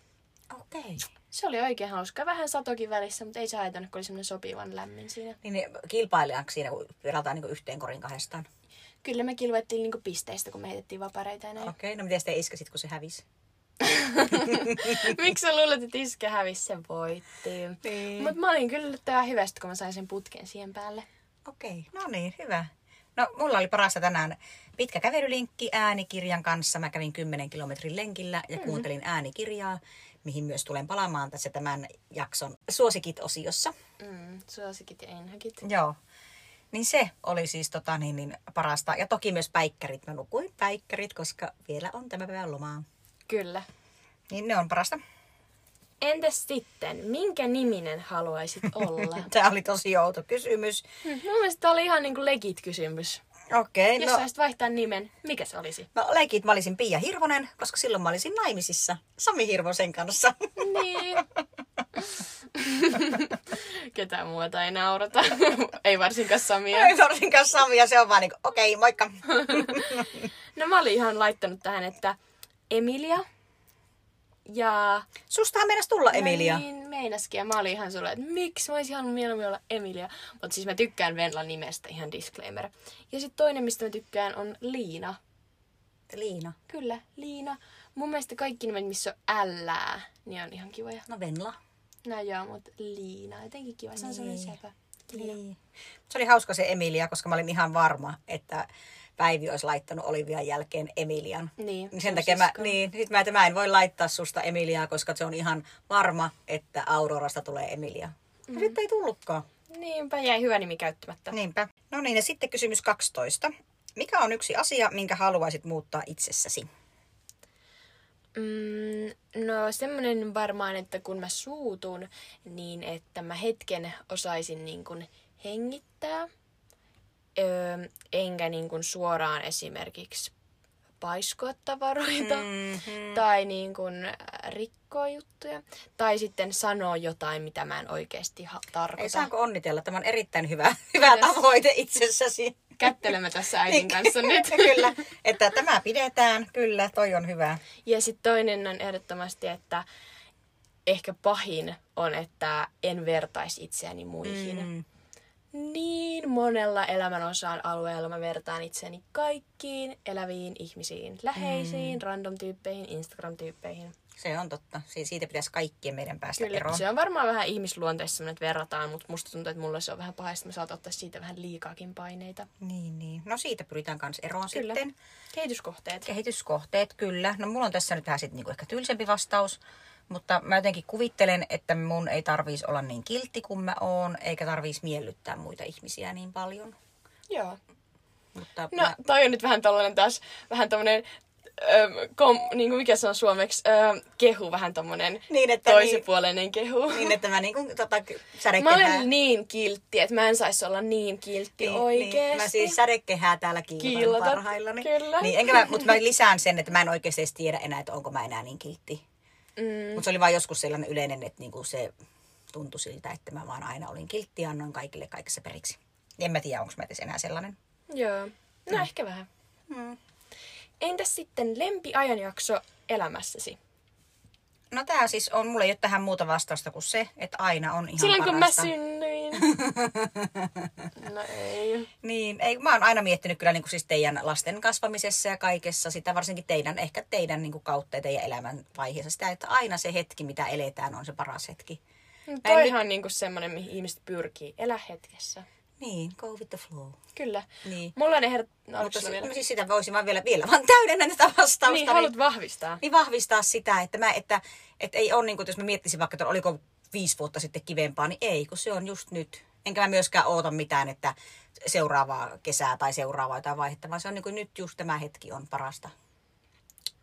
Okei. se oli oikein hauska. Vähän satokin välissä, mutta ei se haitannut, kun oli semmoinen sopivan lämmin siinä. Niin ne kilpailijaanko siinä, kun pelataan niin yhteen korin kahdestaan? Kyllä me kilvoittiin niinku pisteistä, kun me heitettiin vapareita ja näin. Okei, no miten sitten iskasit, kun se hävisi? Miksi sä luulet, että iskä hävisi, se voitti. Niin. Mutta mä olin kyllä yllättävän hyvästä, kun mä sain sen putken siihen päälle. Okei, no niin, hyvä. No, mulla oli parasta tänään pitkä kävelylinkki äänikirjan kanssa. Mä kävin 10 kilometrin lenkillä ja kuuntelin äänikirjaa, mihin myös tulen palaamaan tässä tämän jakson suosikit-osiossa. Mm, suosikit ja enhäkit. Joo. Niin se oli siis tota, niin, niin, parasta. Ja toki myös päikkärit. Mä nukuin päikkärit, koska vielä on tämä päivän lomaa. Kyllä. Niin ne on parasta. Entäs sitten, minkä niminen haluaisit olla? Tämä oli tosi outo kysymys. Hmm, Mun mielestä tää oli ihan niinku legit kysymys. Okei, Jos no, saisit vaihtaa nimen, mikä se olisi? no leikit mä olisin Pia Hirvonen, koska silloin mä olisin naimisissa Sami Hirvosen kanssa. Niin. Ketään muuta ei naurata. ei varsinkaan Samia. Ei varsinkaan Sami ja se on vaan niin okei, okay, moikka. No mä olin ihan laittanut tähän, että Emilia. Ja... Sustahan meinas tulla Emilia. Niin, meinaskin. Ja mä olin ihan sulle, että miksi mä olisin halunnut mieluummin olla Emilia. Mutta siis mä tykkään Venlan nimestä, ihan disclaimer. Ja sitten toinen, mistä mä tykkään, on Liina. Liina. Kyllä, Liina. Mun mielestä kaikki nimet, missä on ällää, niin on ihan kivoja. No Venla. No joo, mutta Liina, jotenkin kiva. Se on Niin. sepä. Liina. Niin. Se oli hauska se Emilia, koska mä olin ihan varma, että Päivi olisi laittanut Olivian jälkeen Emilian. Niin, Niin sen sun takia mä, niin, sit mä, että mä en voi laittaa susta Emiliaa, koska se on ihan varma, että Aurorasta tulee Emilia. Mm. Sitten ei tullutkaan. Niinpä, jäi hyvä nimi käyttämättä. Niinpä. No niin, ja sitten kysymys 12. Mikä on yksi asia, minkä haluaisit muuttaa itsessäsi? Mm, no semmonen varmaan, että kun mä suutun, niin että mä hetken osaisin niin kuin hengittää. Öö, enkä niin kuin suoraan esimerkiksi paiskoa tavaroita Mm-hmm. tai niin kuin rikkoa juttuja. Tai sitten sanoa jotain, mitä mä en oikeasti ha- Ei tarkoita. saanko onnitella? Tämä on erittäin hyvä, hyvä tavoite itsessäsi. Kättelemme tässä äidin kanssa nyt. kyllä, että tämä pidetään. Kyllä, toi on hyvä. Ja sitten toinen on ehdottomasti, että ehkä pahin on, että en vertaisi itseäni muihin. Mm. Niin monella elämän osan alueella mä vertaan itseäni kaikkiin eläviin ihmisiin, läheisiin, mm. random-tyyppeihin, Instagram-tyyppeihin. Se on totta. Siitä pitäisi kaikkien meidän päästä Kyllä, eroon. se on varmaan vähän ihmisluonteessa semmoinen, että verrataan, mutta musta tuntuu, että mulla se on vähän pahasti, mä saatan ottaa siitä vähän liikaakin paineita. Niin, niin. No siitä pyritään myös eroon Kyllä. sitten. Kehityskohteet. Kehityskohteet, kyllä. No mulla on tässä nyt vähän sit niinku ehkä tylsempi vastaus. Mutta mä jotenkin kuvittelen, että mun ei tarvitsisi olla niin kiltti kuin mä oon, eikä tarvitsisi miellyttää muita ihmisiä niin paljon. Joo. Mutta No, mä, toi on nyt vähän tollanen taas, vähän tommonen ö, kom, niin kuin mikä se on suomeksi, ö, kehu, vähän tommonen Niin, että toisenpuoleinen kehu. Niin, että mä niinku tota, Mä olen niin kiltti, että mä en saisi olla niin kiltti niin, oikeesti. Niin, mä siis sädekehää täällä Kiillotat, parhaillani. kyllä. Niin, enkä mä, mutta mä lisään sen, että mä en oikeasti edes tiedä enää, että onko mä enää niin kiltti. Mm, Mutta se oli vaan joskus sellainen yleinen, että niinku se tuntui siltä, että mä vaan aina olin kiltti ja annoin kaikille kaikessa periksi. En mä tiedä, onko mä edes enää sellainen. joo, no ehkä vähän. Hmm. Entäs sitten lempiajanjakso elämässäsi? No tää siis on, mulla ei ole tähän muuta vastausta kuin se, että aina on ihan Silloin kun mä parasta. synnyin. No ei. Niin, ei, mä oon aina miettinyt kyllä niin kuin siis teidän lasten kasvamisessa ja kaikessa, sitä varsinkin teidän, ehkä teidän niin kuin kautta ja teidän elämän vaiheessa, sitä, että aina se hetki, mitä eletään, on se paras hetki. No Toihan on niinku semmonen, mihin ihmiset pyrkii. Elä hetkessä. Niin, go with the flow. Kyllä. Niin. Mulla on ehdot... No, Mutta si- vielä? siis sitä voisin vaan vielä, vielä vaan täydennä tätä vastausta. Niin, haluat vahvistaa. niin vahvistaa sitä, että, mä, että, että ei ole, niin kuin, jos mä miettisin vaikka, että oliko viisi vuotta sitten kivempaa, niin ei, kun se on just nyt. Enkä mä myöskään oota mitään, että seuraavaa kesää tai seuraavaa jotain vaihetta, vaan se on niin kuin nyt just tämä hetki on parasta.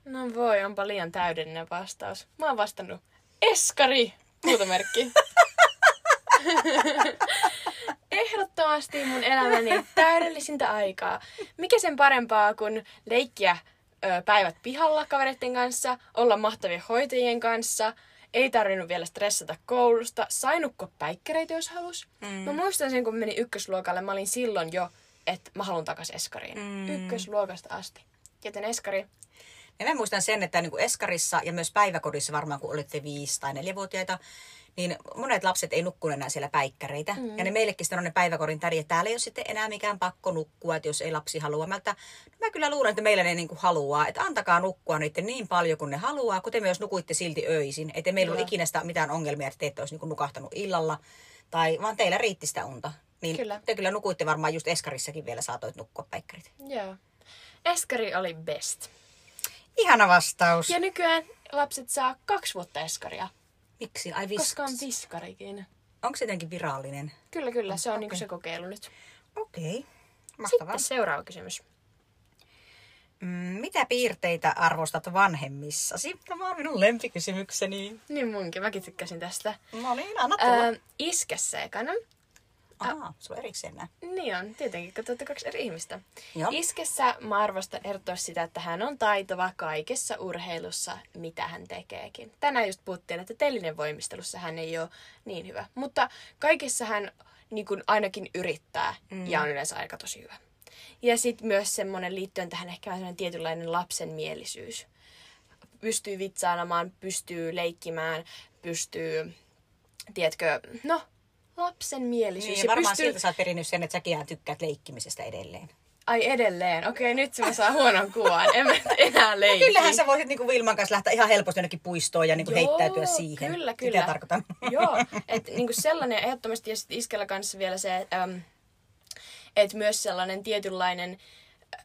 No voi, onpa liian täydellinen vastaus. Mä oon vastannut Eskari! Huutomerkki. Ehdottomasti mun elämäni täydellisintä aikaa. Mikä sen parempaa kuin leikkiä ö, päivät pihalla kavereiden kanssa, olla mahtavien hoitajien kanssa, ei tarvinnut vielä stressata koulusta, sai nukkua päikkäreitä jos halus. Mm. Mä muistan sen, kun menin ykkösluokalle, mä olin silloin jo, että mä haluan takas Eskariin. Mm. Ykkösluokasta asti. Joten Eskari, Ja mä muistan sen, että niin kuin Eskarissa ja myös päiväkodissa varmaan, kun olitte viisi- tai neljävuotiaita, niin monet lapset ei nukkunut enää siellä päikkäreitä. Mm. Ja ne meillekin sitten on ne päiväkodin tädi, että täällä ei ole sitten enää mikään pakko nukkua, että jos ei lapsi halua. Mä, että, no mä kyllä luulen, että meillä ne niin kuin haluaa, että antakaa nukkua niiden niin paljon kuin ne haluaa, kuten myös nukuitte silti öisin. Että meillä ole ikinä sitä mitään ongelmia, että te ette olisi niin kuin nukahtanut illalla, tai vaan teillä riitti sitä unta. Niin Kyllä. te kyllä nukuitte varmaan just Eskarissakin vielä saatoit nukkua päikkärit. joo. Eskari oli best. Ihana vastaus. Ja nykyään lapset saa kaksi vuotta Eskaria, Miksi? Ai vis... koska on viskarikin. Onko se jotenkin virallinen? Kyllä, kyllä. Se on Okei. niinku se kokeilu nyt. Okei. Mahtavaa. Sitten seuraava kysymys. Mm, mitä piirteitä arvostat vanhemmissasi? Tämä on minun lempikysymykseni. Niin munkin, mäkin tykkäsin tästä. No niin, anna tulla. Ää, iskessä ekana. Ahaa, sulla on erikseen nää. Niin on, tietenkin, kun te olette kaksi eri ihmistä. Joo. Iskessä mä arvostan ehdottomasti sitä, että hän on taitava kaikessa urheilussa, mitä hän tekeekin. Tänään just puhuttiin, että telinen voimistelussa hän ei ole niin hyvä. Mutta kaikessa hän niin kuin ainakin yrittää mm. ja on yleensä aika tosi hyvä. Ja sitten myös semmoinen liittyen tähän ehkä vähän tietynlainen lapsenmielisyys. Pystyy vitsailemaan, pystyy leikkimään, pystyy, tiedätkö, no, lapsenmielisyys. Niin, Ja varmaan pystyy- siltä sä oot perinnyt sen, että säkin tykkäät leikkimisestä edelleen. Ai edelleen. Okei, nyt se mä saan huonon kuvan. En mä enää leikki. Kyllähän sä voisit niinku Vilman kanssa lähteä ihan helposti jonnekin puistoon ja niinku Joo, heittäytyä siihen. Kyllä, kyllä. tarkoitan. Joo, että niinku sellainen ehdottomasti ja sitten iskellä kanssa vielä se, äm, että myös sellainen tietynlainen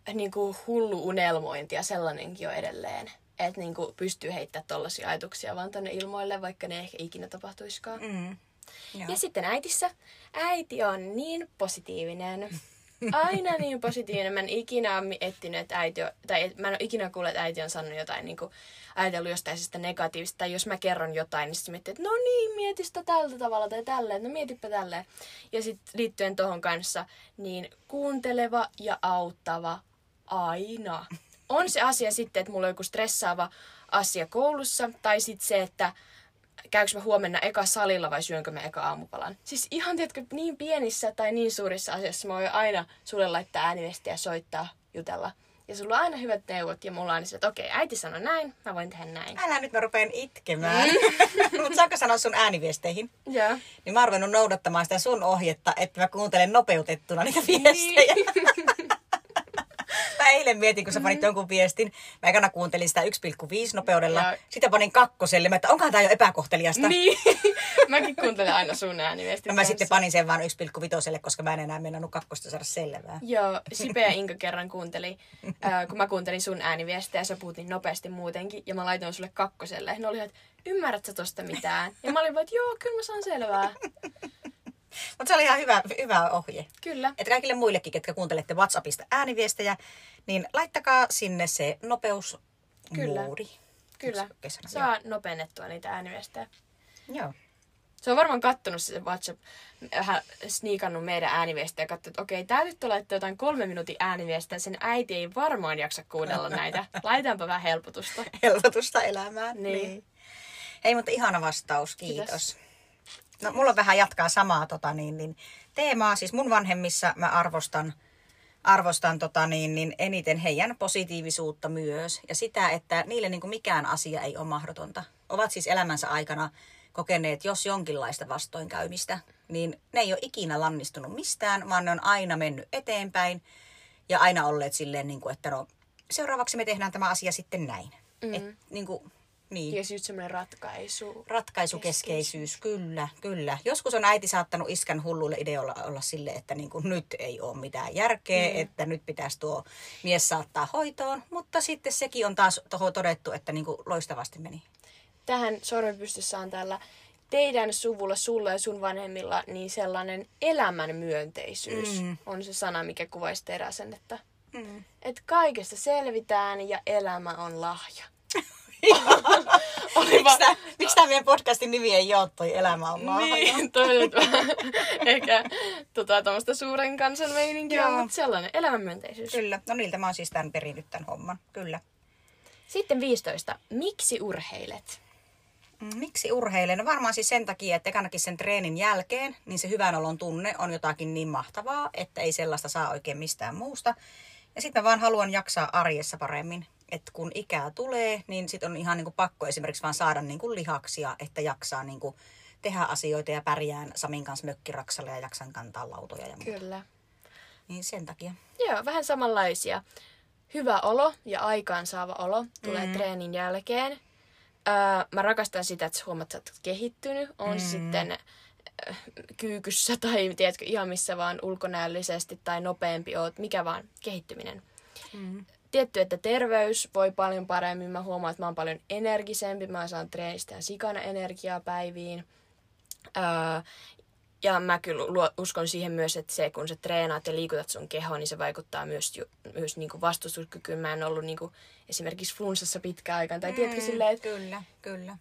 äh, niinku hullu unelmointi ja sellainenkin on edelleen. Että niinku pystyy heittämään tollaisia ajatuksia vaan tonne ilmoille, vaikka ne ehkä ikinä tapahtuisikaan. Mm. Joo. Ja sitten äitissä. Äiti on niin positiivinen. Aina niin positiivinen. Mä en ikinä ole etsinyt, että äiti on, tai mä en ole ikinä kuullut, että äiti on sanonut jotain niin kuin, ajatellut jostain sitä negatiivista. Tai jos mä kerron jotain, niin sitten miettii, että no niin, mieti sitä tältä tavalla tai tälleen. No mietipä tälleen. Ja sitten liittyen tohon kanssa, niin kuunteleva ja auttava aina. On se asia sitten, että mulla on joku stressaava asia koulussa, tai sitten se, että käykö mä huomenna eka salilla vai syönkö mä eka aamupalan. Siis ihan tiedätkö, niin pienissä tai niin suurissa asioissa mä voin aina sulle laittaa ääniviestiä, soittaa, jutella. Ja sulla on aina hyvät neuvot ja mulla on se, että okei, äiti sanoi näin, mä voin tehdä näin. Älä nyt mä rupean itkemään. Mutta saanko sanoa sun ääniviesteihin? Joo. Niin mä oon ruvennut noudattamaan sitä sun ohjetta, että mä kuuntelen nopeutettuna niitä viestejä. mä eilen mietin, kun sä panit jonkun viestin. Mä ekana kuuntelin sitä 1,5 nopeudella. Joo. Sitten panin kakkoselle. Mä, että onkohan tää jo epäkohteliasta. Niin. Mäkin kuuntelen aina sun ääniviestit. No mä kanssa. sitten panin sen vaan 1,5, koska mä en enää mennä kakkosta saada selvää. Joo, Sipe ja Inka kerran kuunteli, äh, kun mä kuuntelin sun ääniviestejä ja sä puhut niin nopeasti muutenkin, ja mä laitoin sulle kakkoselle. Ne oli, että ymmärrät sä tosta mitään? Ja mä olin vaan, että joo, kyllä mä saan selvää. Mutta se oli ihan hyvä, hyvä ohje. Kyllä. Että kaikille muillekin, ketkä kuuntelette WhatsAppista ääniviestejä, niin laittakaa sinne se nopeus Kyllä. Kyllä. Kesänä. Saa nopennettua niitä ääniviestejä. Joo. Se on varmaan kattonut se WhatsApp, vähän sniikannut meidän ääniviestejä ja katsonut, että okei, tää nyt laittaa jotain kolme minuutin ääniviestejä, sen äiti ei varmaan jaksa kuunnella näitä. Laitetaanpa vähän helpotusta. Helpotusta elämään. Niin. Hei, mutta ihana vastaus, kiitos. Kiitos. No, mulla on vähän jatkaa samaa tota, niin, niin, teemaa. Siis mun vanhemmissa mä arvostan, arvostan tota, niin, niin, eniten heidän positiivisuutta myös. Ja sitä, että niille niin kuin mikään asia ei ole mahdotonta. Ovat siis elämänsä aikana kokeneet, jos jonkinlaista vastoinkäymistä, niin ne ei ole ikinä lannistunut mistään, vaan ne on aina mennyt eteenpäin. Ja aina olleet silleen, niin kuin, että no, seuraavaksi me tehdään tämä asia sitten näin. Mm. Et, niin kuin, niin. Ja just semmoinen ratkaisu. Ratkaisukeskeisyys, kyllä, kyllä. Joskus on äiti saattanut iskän hulluille ideoilla olla sille, että niin kuin nyt ei ole mitään järkeä, mm. että nyt pitäisi tuo mies saattaa hoitoon. Mutta sitten sekin on taas toho todettu, että niin kuin loistavasti meni. Tähän sormenpystyssä on täällä teidän suvulla, sulla ja sun vanhemmilla, niin sellainen elämänmyönteisyys mm. on se sana, mikä kuvaisi teidän asennetta. Mm. Että kaikesta selvitään ja elämä on lahja. Miksi tämä, miksi tämä meidän podcastin nimi ei ole toi Elämä on? Niin, toi nyt vähän ehkä tota, tämmöistä suuren kansan meininkiä, Joo. mutta sellainen elämänmyönteisyys. Kyllä, no niiltä mä oon siis tämän perinnyt tämän homman, kyllä. Sitten 15. Miksi urheilet? Mm, Miksi urheilen? No varmaan siis sen takia, että ekanakin sen treenin jälkeen, niin se hyvän olon tunne on jotakin niin mahtavaa, että ei sellaista saa oikein mistään muusta. Ja sitten mä vaan haluan jaksaa arjessa paremmin. Että kun ikää tulee, niin sitten on ihan niin kuin pakko esimerkiksi vaan saada niin kuin lihaksia, että jaksaa niin kuin tehdä asioita ja pärjään Samin kanssa mökkiraksalle ja jaksan kantaa lautoja ja muuta. Kyllä. Niin sen takia. Joo, vähän samanlaisia. Hyvä olo ja aikaansaava olo tulee mm. treenin jälkeen. Öö, mä rakastan sitä, että sä huomaat, että sä oot kehittynyt. On mm. sitten äh, kyykyssä tai tiedätkö, ihan missä vaan ulkonäöllisesti tai nopeampi oot, mikä vaan kehittyminen. Mm. Tietty, että terveys voi paljon paremmin. Mä huomaan, että mä oon paljon energisempi. Mä saan treenistä ja sikana energiaa päiviin. Öö, ja mä kyllä luo- uskon siihen myös, että se kun sä treenaat ja liikutat sun kehoa, niin se vaikuttaa myös, ju, myös niin kuin vastustuskykyyn. Mä en ollut niin kuin, esimerkiksi flunssassa pitkään aikaan. Tai tiedätkö silleen, että Kyllä, kyllä.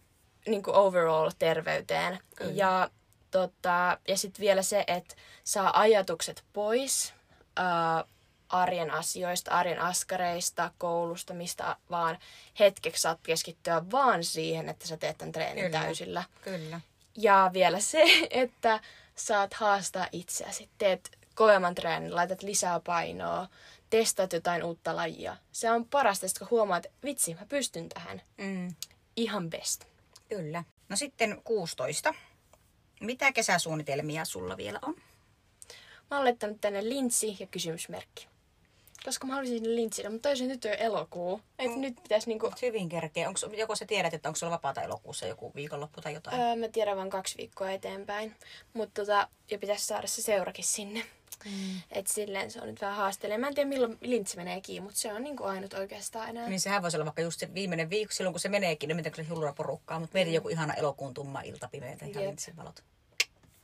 niin kuin overall terveyteen. Kyllä. Ja, tota, ja sitten vielä se, että saa ajatukset pois ää, arjen asioista, arjen askareista, koulusta, mistä vaan hetkeksi saat keskittyä vaan siihen, että sä teet tämän treenin Kyllä. täysillä. Kyllä. Ja vielä se, että saat haastaa itseäsi. Teet kovemman treenin, laitat lisää painoa, testaat jotain uutta lajia. Se on parasta, kun huomaat, että vitsi, mä pystyn tähän. Mm. Ihan best. Kyllä. No sitten 16. Mitä kesäsuunnitelmia sulla vielä on? Mä oon laittanut tänne linssi ja kysymysmerkki. Koska mä haluaisin sinne linssille, mutta toisin nyt on jo elokuu. Et Mm. nyt pitäisi niinku... Hyvin kerkeä. Onko, joko sä tiedät, että onko sulla vapaata elokuussa joku viikonloppu tai jotain? Öö, mä tiedän vaan kaksi viikkoa eteenpäin. Mutta tota, ja pitäisi saada se seurakin sinne. Mm. Et silleen se on nyt vähän haasteellinen. Mä en tiedä milloin linssi menee kiinni, mutta se on niinku ainut oikeastaan enää. Niin sehän voisi olla vaikka just se viimeinen viikko silloin, kun se meneekin, niin miten se hulluna porukkaa. Mutta meidän joku ihana elokuun tumma ilta pimeitä ja Mm. Lintsin valot.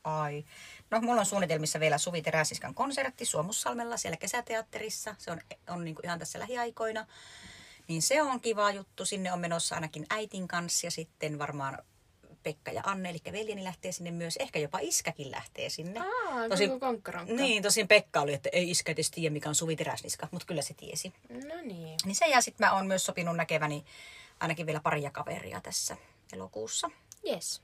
Ai. No, mulla on suunnitelmissa vielä Suvi Teräsiskan konsertti Suomussalmella siellä kesäteatterissa. Se on, on niin kuin ihan tässä lähiaikoina. Niin se on kiva juttu. Sinne on menossa ainakin äitin kanssa ja sitten varmaan Pekka ja Anne, eli veljeni lähtee sinne myös. Ehkä jopa iskäkin lähtee sinne. Aa, Tosin- koko konkkaronkka. Niin, tosin Pekka oli, että ei iskä edes tiedä, mikä on Suvi Teräsniska, mutta kyllä se tiesi. No niin. Niin se ja sitten mä oon myös sopinut näkeväni ainakin vielä paria kaveria tässä elokuussa. Yes.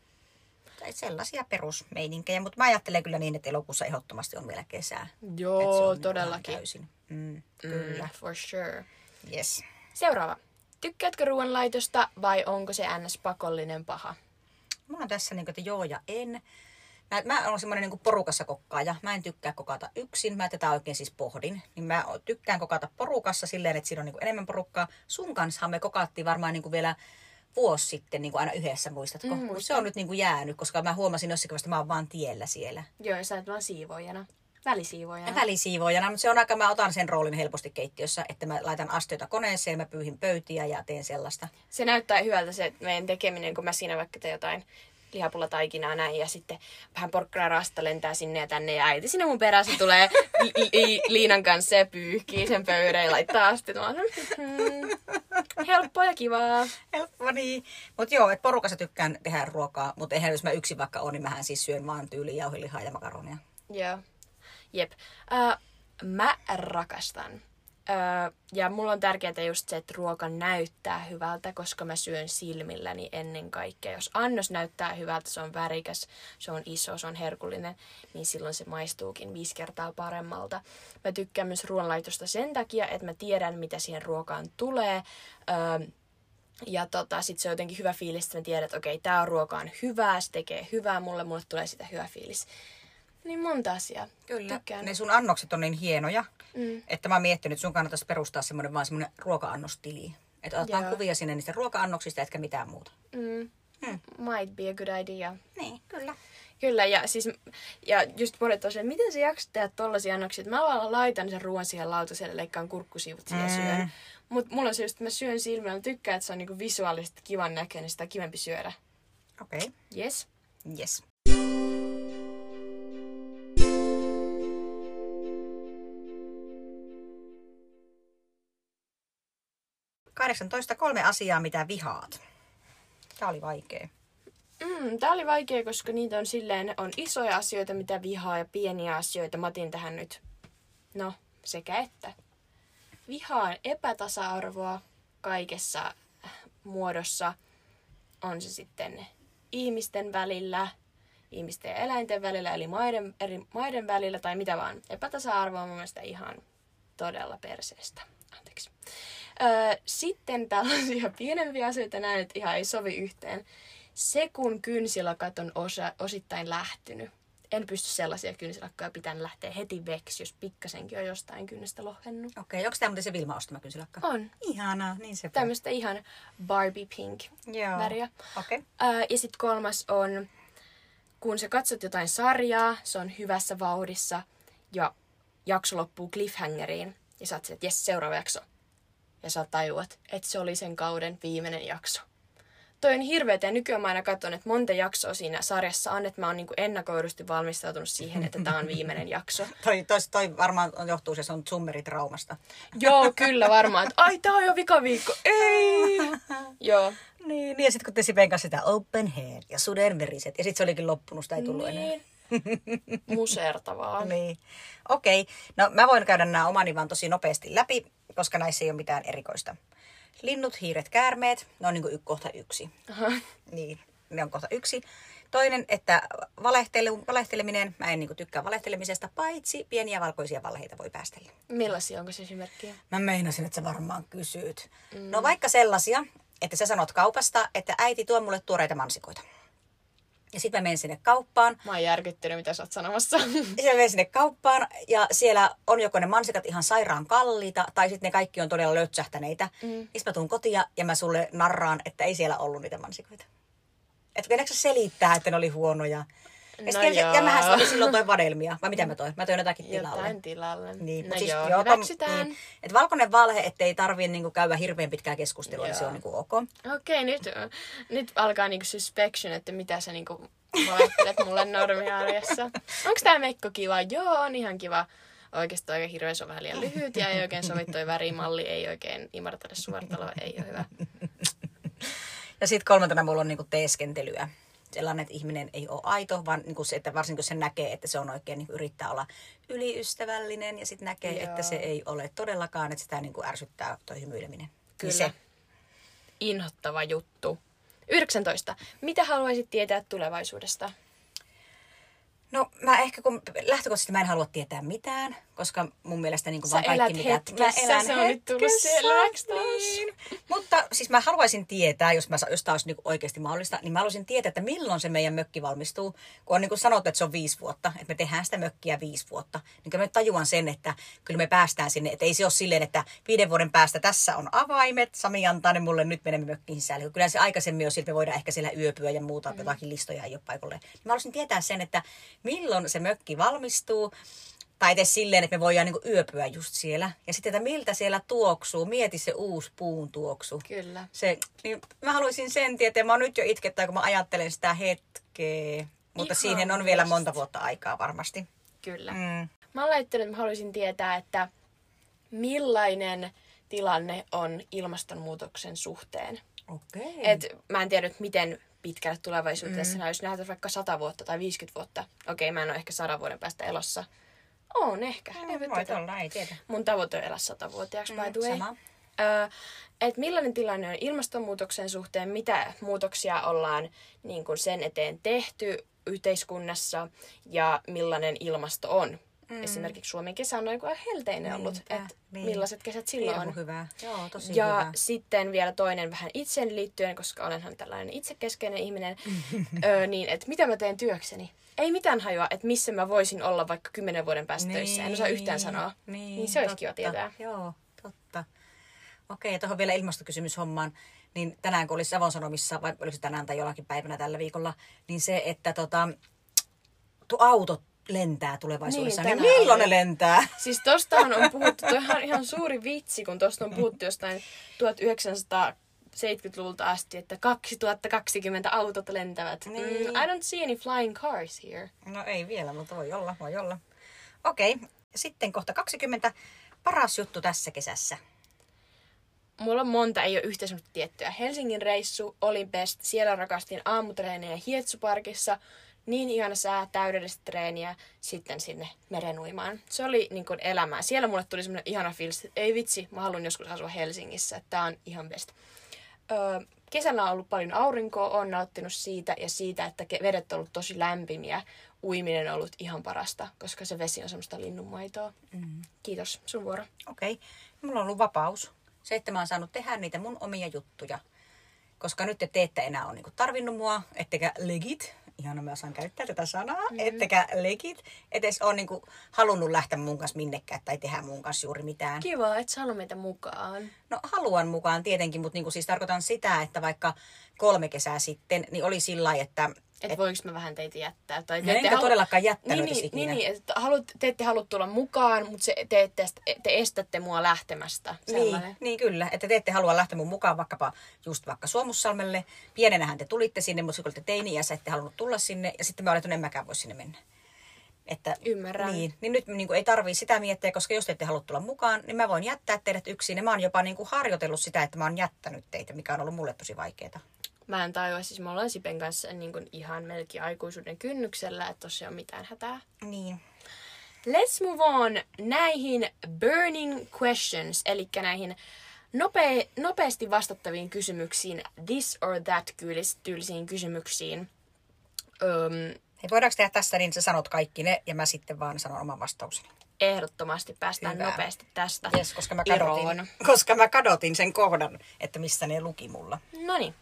Tai sellaisia perusmeininkejä, mutta mä ajattelen kyllä niin, että elokuussa ehdottomasti on vielä kesää. Joo, on ihan todellakin. Täysin. Mm, Kyllä. kyllä. Mm, for sure. Yes. Seuraava. Tykkäätkö ruoanlaitosta vai onko se ns. pakollinen paha? Mulla on tässä niin että joo ja en. Mä, mä oon semmoinen niin porukassa kokkaaja. Mä en tykkää kokata yksin. Mä tätä oikein siis pohdin. Niin mä tykkään kokata porukassa silleen, että siinä on niin enemmän porukkaa. Sun kanssa me kokattiin varmaan niin vielä vuosi sitten niin kuin aina yhdessä, muistatko? Mm, muistan. se on nyt niin kuin jäänyt, koska mä huomasin jossakin vaiheessa, että mä oon vaan tiellä siellä. Joo, ja sä et vaan siivoojana. Välisiivoojana. Välisiivoojana, mutta se on aika, mä otan sen roolin helposti keittiössä, että mä laitan astioita koneeseen, mä pyyhin pöytiä ja teen sellaista. se näyttää hyvältä se meidän tekeminen, kun mä siinä vaikka teen jotain lihapulla näin ja sitten vähän porkkanarasta lentää sinne ja tänne ja äiti sinne mun perässä tulee li- li- Liinan kanssa ja pyyhkii sen pöydän ja laittaa asti. Mä hmm, helppoa ja kivaa. Helppo niin. Mutta joo, että porukassa tykkään tehdä ruokaa, mutta eihän jos mä yksin vaikka on, niin mähän siis syön vaan tyyli jauhelihaa ja makaronia. Joo. Jep. Uh, mä rakastan Öö, ja mulla on tärkeää just se, että ruoka näyttää hyvältä, koska mä syön silmilläni ennen kaikkea. Jos annos näyttää hyvältä, se on värikäs, se on iso, se on herkullinen, niin silloin se maistuukin viisi kertaa paremmalta. Mä tykkään myös ruoanlaitosta sen takia, että mä tiedän, mitä siihen ruokaan tulee. Öö, ja tota, sit se on jotenkin hyvä fiilis, että mä tiedän, että okei, tää on ruokaan hyvää, se tekee hyvää mulle, mulle tulee sitä hyvä fiilis. Niin monta asiaa. Kyllä. Tykkään. Ne sun annokset on niin hienoja, mm. että mä oon miettinyt, että sun kannattaisi perustaa semmoinen vaan semmoinen ruoka-annostili. Että otetaan Joo. kuvia sinne niistä ruoka-annoksista, etkä mitään muuta. Mm. Hmm. Might be a good idea. Niin, kyllä. Kyllä, ja, siis, ja just monet tosiaan, että miten sä jaksat tehdä tollasia annoksia, että mä vaan laitan sen ruoan siihen lautaselle, leikkaan kurkkusivut mm. ja syön. Mutta mulla on se just, että mä syön silmällä, mä tykkään, että se on niinku visuaalisesti kivan näköinen, sitä kivempi syödä. Okei. Okay. Yes. Yes. 18 kolme asiaa, mitä vihaat. Tämä oli vaikea. Mm, tämä oli vaikea, koska niitä on silleen, on isoja asioita, mitä vihaa ja pieniä asioita. Mä otin tähän nyt, no, sekä että. Vihaan epätasa-arvoa kaikessa muodossa. On se sitten ihmisten välillä, ihmisten ja eläinten välillä, eli maiden, eri maiden välillä tai mitä vaan. Epätasa-arvo on mun mielestä ihan todella perseestä. Anteeksi. Öö, sitten tällaisia pienempiä asioita näen, että ihan ei sovi yhteen. Se, kun kynsilakat on osa, osittain lähtenyt. En pysty sellaisia kynsilakkoja pitämään lähteä heti veksi, jos pikkasenkin on jostain kynnestä lohennut. Okei, okay, onko tämä muuten se Vilma ostama kynsilakka? On. Ihanaa, niin se Tämmöistä ihan Barbie pink Joo. väriä. Okay. Öö, ja sitten kolmas on, kun sä katsot jotain sarjaa, se on hyvässä vauhdissa ja jakso loppuu cliffhangeriin ja sä oot että jes, seuraava jakso ja sä tajuat, että se oli sen kauden viimeinen jakso. Toi on hirveetä ja nykyään mä aina katson, että monta jaksoa siinä sarjassa on, että mä oon niin ennakoidusti valmistautunut siihen, että tämä on viimeinen jakso. toi, toi, toi varmaan johtuu se sun zummeritraumasta. Joo, kyllä varmaan. Että, Ai, tää on jo vikaviikko. Ei! Joo. Niin, niin ja sitten kun te Sipen kanssa sitä open hair ja sudenveriset, ja sitten se olikin loppunut, sitä ei tullut niin. enää. Musertavaa. niin. Okei. Okay. No mä voin käydä nämä omani vaan tosi nopeasti läpi koska näissä ei ole mitään erikoista. Linnut, hiiret, käärmeet, ne on niin kuin kohta yksi. Aha. Niin, ne on kohta yksi. Toinen, että valehtelu, valehteleminen, mä en niin kuin tykkää valehtelemisesta, paitsi pieniä valkoisia valheita voi päästellä. Millaisia, onko se esimerkkiä? Mä meinasin, että sä varmaan kysyt. Mm. No vaikka sellaisia, että sä sanot kaupasta, että äiti tuo mulle tuoreita mansikoita. Ja sitten mä menen sinne kauppaan. Mä oon järkyttynyt, mitä sä oot sanomassa. Sitten mä menen sinne kauppaan ja siellä on joko ne mansikat ihan sairaan kalliita tai sitten ne kaikki on todella lötsähtäneitä. Mm. Sitten mä tuun kotia ja mä sulle narraan, että ei siellä ollut niitä mansikoita. Että selittää, että ne oli huonoja. Ja, no ja, ja mähän oli silloin toi vadelmia. Vai mitä mä toin? Mä toin jotakin tilalle. Jotain tilalle. Niin, no siis, joo, joo hyväksytään. Niin, että valkoinen valhe, ettei tarvii niinku käydä hirveän pitkää keskustelua, joo. niin se on niinku ok. Okei, okay, nyt, nyt alkaa niinku suspicion, että mitä sä niinku valehtelet mulle normiarjessa. Onko tää mekko kiva? Joo, on ihan kiva. Oikeastaan aika hirveä, se on vähän liian lyhyt ja ei oikein sovi toi värimalli, ei oikein imartele suortaloa, ei ole hyvä. Ja sitten kolmantena mulla on niinku teeskentelyä sellainen, että ihminen ei ole aito, vaan niin kuin se, että varsinkin kun se näkee, että se on oikein, niin yrittää olla yliystävällinen ja sitten näkee, Joo. että se ei ole todellakaan, että sitä niin kuin ärsyttää toi hymyileminen. Kyllä. Niin se. Inhottava juttu. 19. Mitä haluaisit tietää tulevaisuudesta? No mä ehkä kun lähtökohtaisesti mä en halua tietää mitään, koska mun mielestä niin kuin vaan kaikki mitä... Hetkessä, mä elän se on nyt tullut selväksi niin. Mutta siis mä haluaisin tietää, jos, mä, jos tämä olisi niin oikeasti mahdollista, niin mä haluaisin tietää, että milloin se meidän mökki valmistuu. Kun on niin kuin sanottu, että se on viisi vuotta, että me tehdään sitä mökkiä viisi vuotta. Niin kyllä mä tajuan sen, että kyllä me päästään sinne. Että ei se ole silleen, että viiden vuoden päästä tässä on avaimet, Sami antaa ne mulle, nyt menemme mökkiin sisälle. Kyllä se aikaisemmin on, että me voidaan ehkä siellä yöpyä ja muuta, mm. jotakin listoja ei ole paikalle. Niin mä haluaisin tietää sen, että milloin se mökki valmistuu Tai edes silleen, että me voidaan niinku yöpyä just siellä. Ja sitten, että miltä siellä tuoksuu. Mieti se uusi puun tuoksu. Kyllä. Se, niin mä haluaisin sen tietää. Mä oon nyt jo itkettää, kun mä ajattelen sitä hetkeä. Mutta Ihan siihen on vielä monta vuotta aikaa varmasti. Kyllä. Mm. Mä oon laittanut, että mä haluaisin tietää, että millainen tilanne on ilmastonmuutoksen suhteen. Okei. Et mä en tiedä nyt miten pitkälle tulevaisuudessa mm. jos nähdään vaikka 100 vuotta tai 50 vuotta. Okei, mä en ole ehkä 100 vuoden päästä elossa. On ehkä. Mm, en Voit tiedä. olla, ei tiedä. Mun tavoite on elää 100-vuotiaaksi, by the way. sama. Öö, et millainen tilanne on ilmastonmuutoksen suhteen, mitä muutoksia ollaan niin kun sen eteen tehty yhteiskunnassa ja millainen ilmasto on. Mm. Esimerkiksi Suomen kesä on aika helteinen ollut, että niin. millaiset kesät silloin on. hyvä. Joo, tosi Ja hyvä. sitten vielä toinen vähän itseen liittyen, koska olenhan tällainen itsekeskeinen ihminen, öö, niin että mitä mä teen työkseni. Ei mitään hajua, että missä mä voisin olla vaikka kymmenen vuoden päästä töissä. En osaa yhtään sanoa. Niin, niin se olisi totta. kiva tietää. Joo, totta. Okei, ja tuohon vielä ilmastokysymyshommaan. Niin tänään, kun oli Savon Sanomissa, vai oliko se tänään tai jollakin päivänä tällä viikolla, niin se, että tota, tuo auto lentää tulevaisuudessa. Niin, Niin, milloin oli. ne lentää? Siis tostahan on puhuttu, toihan on ihan suuri vitsi, kun tosta on puhuttu jostain 1970-luvulta asti, että 2020 autot lentävät. Mm, Niin. I don't see any flying cars here. No ei vielä, mutta voi olla, voi olla. Okei, sitten kohta 20. Paras juttu tässä kesässä. Mulla on monta, ei ole yhtä semmoista tiettyä. Helsingin reissu oli best. Siellä rakastin aamutreenejä Hietsuparkissa. Niin ihana sää, täydellistä treeniä, sitten sinne merenuimaan. Se oli niin kuin elämää. Siellä mulle tuli semmoinen ihana fiilis, että ei vitsi, mä haluan joskus asua Helsingissä. Tää on ihan best. Öö, kesällä on ollut paljon aurinkoa, on nauttinut siitä ja siitä, että vedet on ollut tosi lämpimiä. Uiminen on ollut ihan parasta, koska se vesi on semmoista linnunmaitoa. Mm. Kiitos, sun vuoro. Okei, mulla on ollut vapaus. Se, että mä oon saanut tehdä niitä mun omia juttuja. Koska nyt te ette enää ole niinku tarvinnut mua, ettekä legit, ihana mä osaan käyttää tätä sanaa, mm. ettekä legit, etes ole niinku halunnut lähteä mun kanssa minnekään tai tehdä mun kanssa juuri mitään. Kiva, että sä haluat meitä mukaan. No haluan mukaan tietenkin, mutta niinku siis tarkoitan sitä, että vaikka kolme kesää sitten, niin oli sillä että Että et, voinko mä vähän teitä jättää. Tai No enkä todellakaan jättänyt niin, niin, ikinä. niin, niin, että haluat, te ette halua tulla mukaan, mutta se, te, ette, te estätte mua lähtemästä. Sellainen. Niin, niin kyllä, että te ette halua lähteä mun mukaan vaikkapa just vaikka Suomussalmelle. Pienenähän te tulitte sinne, mutta kun olette teini-iässä, ette halunnut tulla sinne. Ja sitten mä olin, että en mäkään voi sinne mennä. Että, Ymmärrän. Niin, niin nyt niin kuin, ei tarvii sitä miettiä, koska jos te ette halua tulla mukaan, niin mä voin jättää teidät yksin. Ja mä oon jopa niin kuin harjoitellut sitä, että mä oon jättänyt teitä, mikä on ollut mulle tosi vaikeaa. Mä en tajua, siis me ollaan Sipen kanssa niin kuin ihan melkein aikuisuuden kynnyksellä, että tossa ei ole mitään hätää. Niin. Let's move on näihin burning questions, eli näihin nope, nopeasti vastattaviin kysymyksiin, this or that tyylisiin kysymyksiin. Öm, Hei, voidaanko tehdä tässä niin, sä sanot kaikki ne ja mä sitten vaan sanon oman vastaukseni. ehdottomasti päästään Hyvä. nopeasti tästä Yes, koska mä kadotin, koska mä kadotin sen kohdan, että missä ne luki mulla. No niin.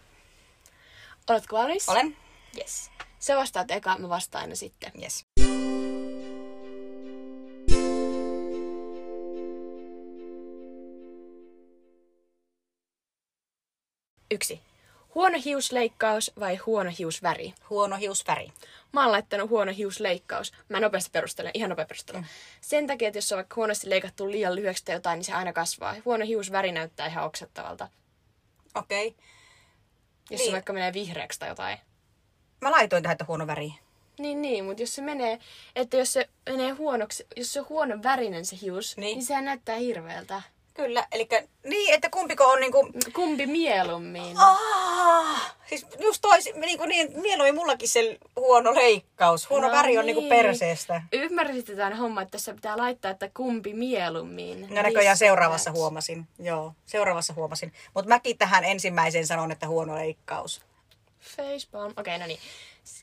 Oletko valmis? Olen? Yes. Se vastaat eka, mä vastaan aina sitten. Yes. Yksi. Huono hiusleikkaus vai huono hiusväri? Huono hiusväri. Mä oon laittanut huono hiusleikkaus. Mä nopeasti perustelen, ihan nopea perustelu. Mm. Sen takia, että jos on vaikka huonosti leikattu liian lyhyeksi tai jotain, niin se aina kasvaa. Huono hiusväri näyttää ihan oksettavalta. Okei. Okay. Jos Niin. se vaikka menee vihreäksi tai jotain. Mä laitoin tähän, että huono väri. Niin, niin, mutta jos se menee, että jos se menee huonoksi, jos se on huonon värinen se hius, Niin. niin, niin sehän näyttää hirveältä. Kyllä, eli niin, että kumpiko on niinku... Kumpi mieluummin? Ah, siis just toisin, niinku niin, mieluummin mullakin se huono leikkaus. Huono No väri on niinku niin. perseestä. Ymmärsitte tämän homman, että tässä pitää laittaa, että kumpi mieluummin. No näköjään seuraavassa huomasin. Joo, seuraavassa huomasin. Mutta mäkin tähän ensimmäiseen sanon, että huono leikkaus. Facepalm. Okei, okay, no niin.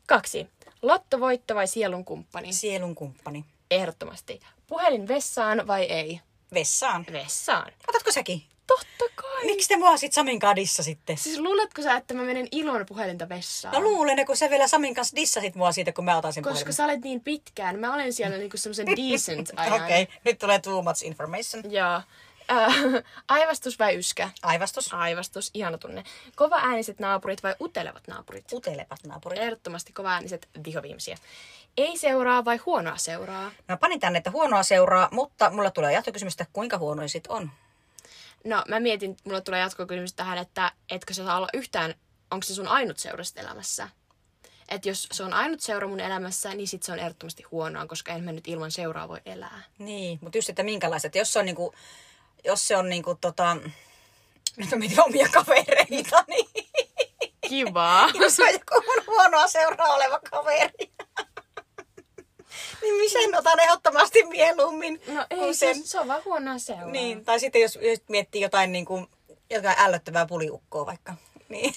Kaksi. Lottovoitto vai sielun kumppani? Sielun kumppani. Ehdottomasti. Puhelin vessaan vai ei? Vessaan. Vessaan. Otatko säkin? Totta kai. Miksi te mua sit Samin kadissa sitten? Siis luuletko sä, että mä menen ilon puhelinta vessaan? No luulen, kun sä vielä Samin kanssa dissasit mua siitä, kun mä otan sen Koska puhelimen. sä olet niin pitkään. Mä olen siellä niinku semmoisen decent ajan. Okei, okay, nyt tulee too much information. Joo. Äh, aivastus vai yskä? Aivastus. Aivastus, ihana tunne. Kova ääniset naapurit vai utelevat naapurit? Utelevat naapurit. Ehdottomasti kova ääniset vihoviimisiä. Ei seuraa vai huonoa seuraa? No panin tänne, että huonoa seuraa, mutta mulla tulee jatkokysymys, että kuinka huonoja sit on? No mä mietin, mulla tulee jatkokysymys tähän, että etkö sä saa olla yhtään, onko se sun ainut seura elämässä? Että jos se on ainut seura mun elämässä, niin sit se on ehdottomasti huonoa, koska en mä nyt ilman seuraa voi elää. Niin, mutta just, että minkälaiset. Jos se on niinku, jos se on niinku tota, nyt mä mietin omia kavereita, niin Kivaa. jos on joku mun huonoa seuraa oleva kaveri. niin sen otan ehdottomasti mieluummin. No ei, kuin sen... se on vaan huonoa seuraa. Niin, tai sitten jos, jos miettii jotain, niin kuin, jotain ällöttävää puliukkoa vaikka. Niin.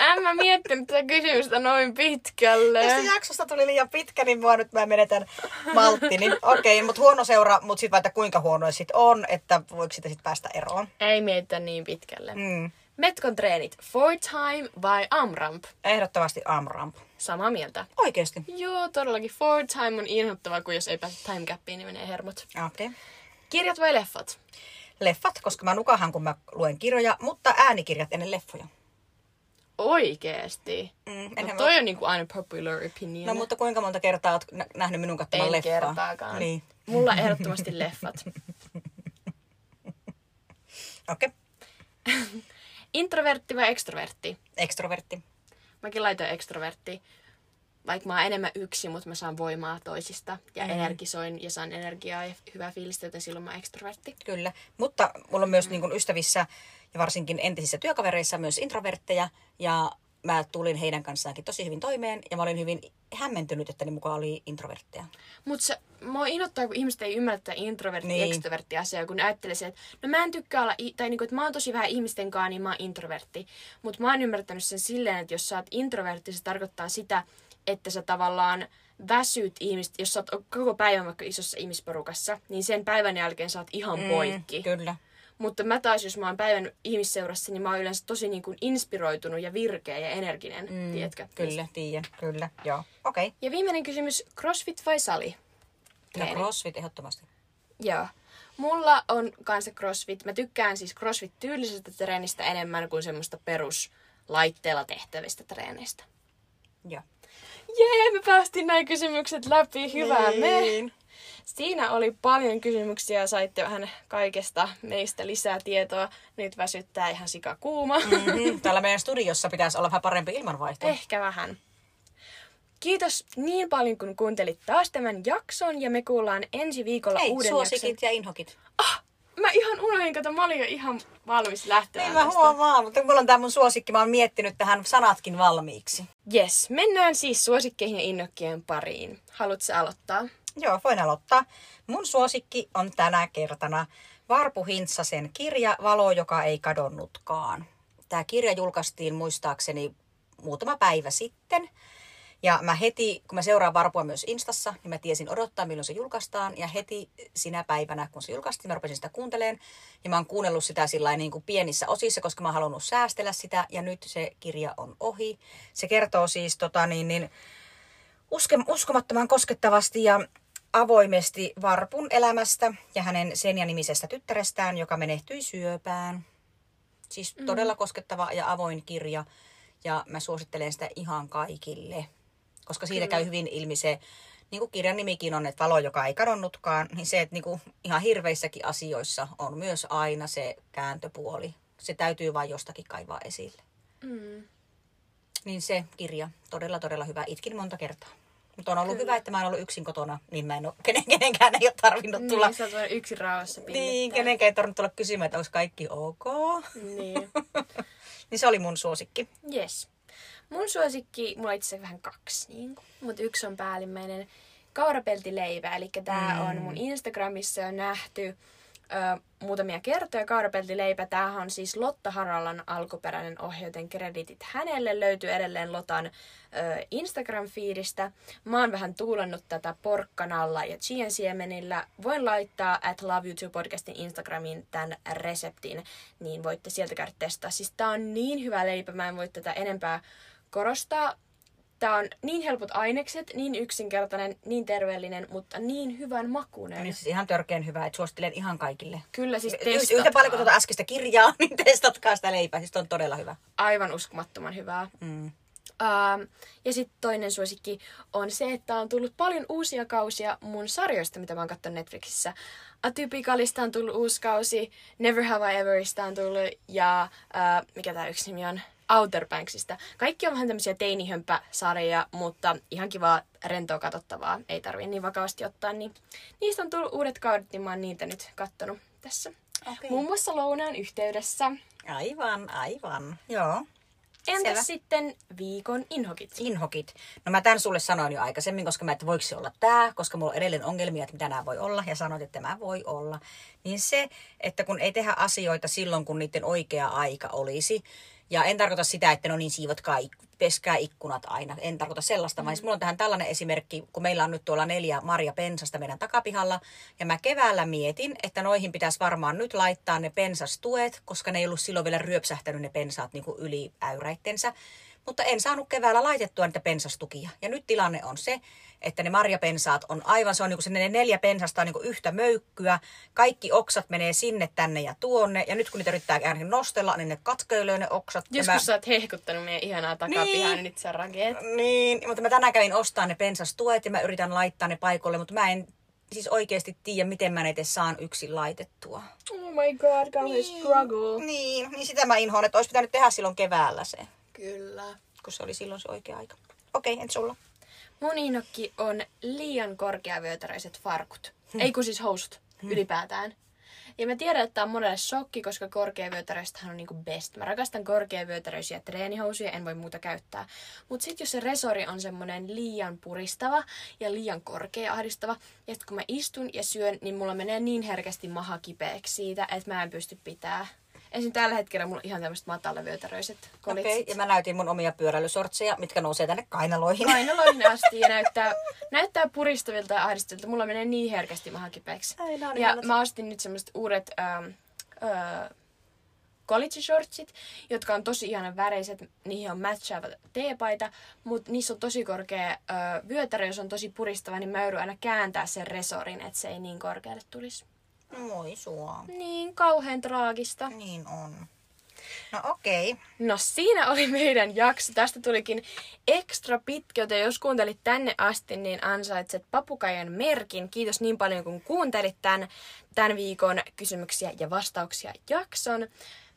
En mä miettinyt tätä kysymystä noin pitkälle. Tästä jaksosta tuli liian pitkä, niin mua nyt mä menetän maltti. Niin okei, okay, mutta huono seura, mutta sitten että kuinka huono sit on, että voiko sitä sitten päästä eroon. Ei mietitä niin pitkälle. Mm. Metkon treenit, for time vai amramp? Ehdottomasti Amramp. Samaa mieltä. Oikeesti. Joo, todellakin for time on inhottava, kun jos ei pääse time gapiin, niin menee hermot. Okei. Okay. Kirjat vai leffat? Leffat, koska mä nukahan, kun mä luen kirjoja, mutta äänikirjat ennen leffoja. Oikeesti? Mm, No toi on niinku unpopular opinion. No mutta kuinka monta kertaa oot nä- nähnyt minun katsoman en leffaa? kertaakaan. Niin. Mulla ehdottomasti leffat. Okei. Okay. Introvertti vai extrovertti? Ekstrovertti. Mäkin laitoin extrovertti. Vaikka mä oon enemmän yksi, mutta mä saan voimaa toisista. Ja Mm. mm. energisoin ja saan energiaa ja hyvää fiilistä, joten silloin mä oon extrovertti. Kyllä. Mutta mulla on myös niin kuin ystävissä ja varsinkin entisissä työkavereissa myös introvertteja. Ja mä tulin heidän kanssaankin tosi hyvin toimeen. Ja mä olin hyvin hämmentynyt, että ne mukaan oli introvertteja. Mutta se, mua inottaa, kun ihmiset ei ymmärrä tätä introvertti Niin. extrovertti asiaa, kun ajattelee se, että no mä en tykkää olla, tai niinku, että mä oon tosi vähän ihmisten kanssa, niin mä oon introvertti. Mutta mä oon ymmärtänyt sen silleen, että jos sä oot introvertti, se tarkoittaa sitä, että sä tavallaan väsyt ihmistä, jos sä oot koko päivän vaikka isossa ihmisporukassa, niin sen päivän jälkeen sä oot ihan mm, poikki. Kyllä. Mutta mä taas, jos mä oon päivän ihmisseurassa, niin mä oon yleensä tosi niin kuin inspiroitunut ja virkeä ja energinen, mm, tiedätkö? Kyllä, tiedän. Kyllä. Joo. Okei. Okay. Ja viimeinen kysymys, crossfit vai sali? No Treeni. crossfit ehdottomasti. Joo. Mulla on kanssa crossfit. Mä tykkään siis crossfit-tyylisestä treenistä enemmän kuin semmoista peruslaitteella tehtävistä treeneistä. Joo. Jee, me päästiin nämä kysymykset läpi. Hyvä me. Siinä oli paljon kysymyksiä ja saitte vähän kaikesta meistä lisää tietoa. Nyt väsyttää ihan sika kuuma. Mm-hmm. Täällä meidän studiossa pitäisi olla vähän parempi ilmanvaihto. Ehkä vähän. Kiitos niin paljon, kun kuuntelit taas tämän jakson ja me kuullaan ensi viikolla Hei, uuden suosikit jakson. ja inhokit. Ah, mä ihan unohdin, kato, mä olin jo ihan valmis lähtemään Niin mä huomaan, mutta mulla on tää mun suosikki, mä oon miettinyt tähän sanatkin valmiiksi. Yes, mennään siis suosikkeihin ja innokkien pariin. Haluatko aloittaa? Joo, voin aloittaa. Mun suosikki on tänä kertana Varpu Hintsasen kirja Valo, joka ei kadonnutkaan. Tämä kirja julkaistiin muistaakseni muutama päivä sitten. Ja mä heti, kun mä seuraan Varpua myös Instassa, niin mä tiesin odottaa, milloin se julkaistaan. Ja heti sinä päivänä, kun se julkaistiin, mä rupesin sitä kuuntelemaan. Ja mä oon kuunnellut sitä sillä niin kuin pienissä osissa, koska mä oon halunnut säästellä sitä. Ja nyt se kirja on ohi. Se kertoo siis tota niin, niin uskomattoman koskettavasti ja avoimesti Varpun elämästä ja hänen Senja-nimisestä tyttärestään, joka menehtyi syöpään. Siis mm. todella koskettava ja avoin kirja ja mä suosittelen sitä ihan kaikille. Koska siitä Kyllä. käy hyvin ilmi se, niin kuin kirjan nimikin on, että valo, joka ei kadonnutkaan, niin se, että niin kuin ihan hirveissäkin asioissa on myös aina se kääntöpuoli. Se täytyy vain jostakin kaivaa esille. Mm. Niin se kirja, todella todella hyvä. Itkin monta kertaa. Mutta on ollut Kyllä. hyvä, että mä en ollut yksin kotona, niin mä en ole, kenen, kenenkään ei ole tarvinnut tulla. Niin, sä oot yksin rauhassa Niin, pillittää. kenenkään ei tarvinnut tulla kysymään, että onko kaikki ok. Niin. Niin se oli mun suosikki. Yes. Mun suosikki, mulla on itse asiassa vähän kaksi, niin mutta yksi on päällimmäinen kaurapeltileipä. Eli tää Mm. mm. on mun Instagramissa jo nähty ö, muutamia kertoja. Kaurapeltileipä, tämähän on siis Lotta Harallan alkuperäinen ohje, joten kreditit hänelle löytyy edelleen Lotan ö, Instagram-fiidistä. Mä oon vähän tuulannut tätä porkkanalla ja chian siemenillä. Voin laittaa at Love You Too podcastin Instagramiin tämän reseptin, niin voitte sieltä käydä testaa. Siis tää on niin hyvä leipä, mä en voi tätä enempää korostaa. Tää on niin helpot ainekset, niin yksinkertainen, niin terveellinen, mutta niin hyvän makuinen. Niin siis ihan törkeän hyvä, että suosittelen ihan kaikille. Kyllä siis testatkaa. Yhtä paljon kuin tuota äskeistä kirjaa, niin testatkaa sitä leipää. Siis on todella hyvä. Aivan uskomattoman hyvää. Mm. Ähm, ja sitten toinen suosikki on se, että on tullut paljon uusia kausia mun sarjoista, mitä mä oon katsonut Netflixissä. Atypicalista on tullut uusi kausi, Never Have I Everista on tullut ja äh, mikä tää yksi nimi on? Outer Banksista. Kaikki on vähän tämmöisiä teinihömppäsarjoja, mutta ihan kivaa rentoa katsottavaa. Ei tarvii niin vakavasti ottaa, niin niistä on tullut uudet kaudet, niin mä oon niitä nyt kattonut tässä. Okei. Muun muassa lounaan yhteydessä. Aivan, aivan. Joo. Entäs Selvä. sitten viikon inhokit? Inhokit. No mä tämän sulle sanoin jo aikaisemmin, koska mä, että voiko se olla tää, koska mulla on edelleen ongelmia, että mitä nämä voi olla, ja sanoit, että tämä voi olla. Niin se, että kun ei tehdä asioita silloin, kun niiden oikea aika olisi, ja en tarkoita sitä, että no niin siivotkaa, peskää ikkunat aina. En tarkoita sellaista, vaan siis mulla on tähän tällainen esimerkki, kun meillä on nyt tuolla neljä Marja Pensasta meidän takapihalla. Ja mä keväällä mietin, että noihin pitäisi varmaan nyt laittaa ne pensastuet, koska ne ei ollut silloin vielä ryöpsähtänyt ne pensaat niin kuin yli äyräittensä. Mutta en saanut keväällä laitettua niitä pensastukia. Ja nyt tilanne on se, että ne marjapensaat on aivan, se on niin kuin se ne neljä pensasta on niin kuin yhtä möykkyä. Kaikki oksat menee sinne, tänne ja tuonne. Ja nyt kun niitä yrittää ainakin nostella, niin ne katkeilöö ne oksat. Joskus mä- sä oot hehkuttanut meidän ihanaa takapihaa, Niin. niin nyt sä rakeet. niin, mutta mä tänään kävin ostamaan ne pensastuet ja mä yritän laittaa ne paikoille, mutta mä en siis oikeasti tiedä, miten mä ne edes saan yksin laitettua. Oh my god, kauhean struggle. Niin, niin sitä mä inhoon, että olisi pitänyt tehdä silloin keväällä se, Kyllä. kun se oli silloin se oikea aika. Okei, entä sulla? Mun inhokki on liian korkeavyötäröiset farkut. Ei kun siis housut ylipäätään. Ja mä tiedän, että tää on monelle shokki, koska korkeavyötäröistähän on niinku best. Mä rakastan korkeavyötäröisiä treenihousuja, en voi muuta käyttää. Mut sit jos se resori on semmonen liian puristava ja liian korkea ahdistava, ja sit kun mä istun ja syön, niin mulla menee niin herkästi maha kipeäksi siitä, että mä en pysty pitää. Esim. tällä hetkellä mulla on ihan tämmöiset matalavyötäröiset kolitsit. Okei, ja mä näytin mun omia pyöräilysortseja, mitkä nousee tänne kainaloihin. kainaloihin asti ja näyttää, näyttää puristavilta ja ahdistavilta. Mulla menee niin herkästi maha kipeäksi. Ai, nää on Ja mä ostin nyt semmoset uudet ähm, äh, college shortsit, jotka on tosi ihanan väreiset. Niihin on matchaava teepaita, mutta niissä on tosi korkea äh, vyötärö, jos on tosi puristava, niin mä joudun aina kääntää sen resorin, että se ei niin korkealle tulisi. Moi sua. Niin kauhean traagista. Niin on. No okei. No siinä oli meidän jakso. Tästä tulikin ekstra pitkä, joten jos kuuntelit tänne asti, niin ansaitset papukajan merkin. Kiitos niin paljon, kun kuuntelit tämän, tämän viikon kysymyksiä ja vastauksia jakson.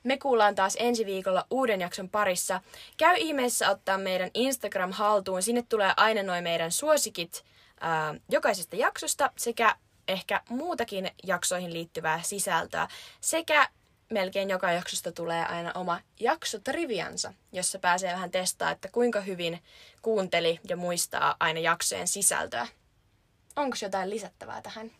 Me kuullaan taas ensi viikolla uuden jakson parissa. Käy ihmeessä ottaa meidän Instagram haltuun. Sinne tulee aina noin meidän suosikit ää, jokaisesta jaksosta sekä ehkä muutakin jaksoihin liittyvää sisältöä. Sekä melkein joka jaksosta tulee aina oma jaksotriviansa, jossa pääsee vähän testaa, että kuinka hyvin kuunteli ja muistaa aina jaksojen sisältöä. Onko jotain lisättävää tähän?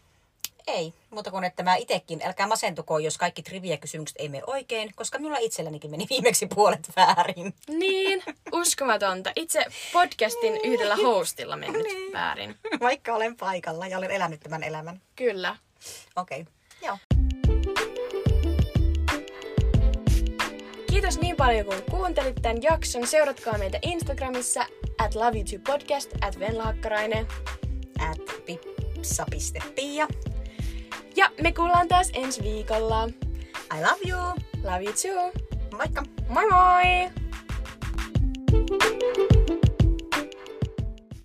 Ei, mutta kun että mä itekin, älkää masentuko, jos kaikki trivia-kysymykset ei mene oikein, koska minulla itsellänikin meni viimeksi puolet väärin. Niin, uskomatonta. Itse podcastin yhdellä hostilla mennyt väärin. Vaikka olen paikalla ja olen elänyt tämän elämän. Kyllä. Okei, okay. joo. Kiitos niin paljon kun kuuntelit tämän jakson. Seuratkaa meitä Instagramissa at love you to podcast at Venla Hakkarainen. At pipsa.pia. Ja me kuullaan taas ensi viikolla. I love you. Love you too. Moikka. Moi moi!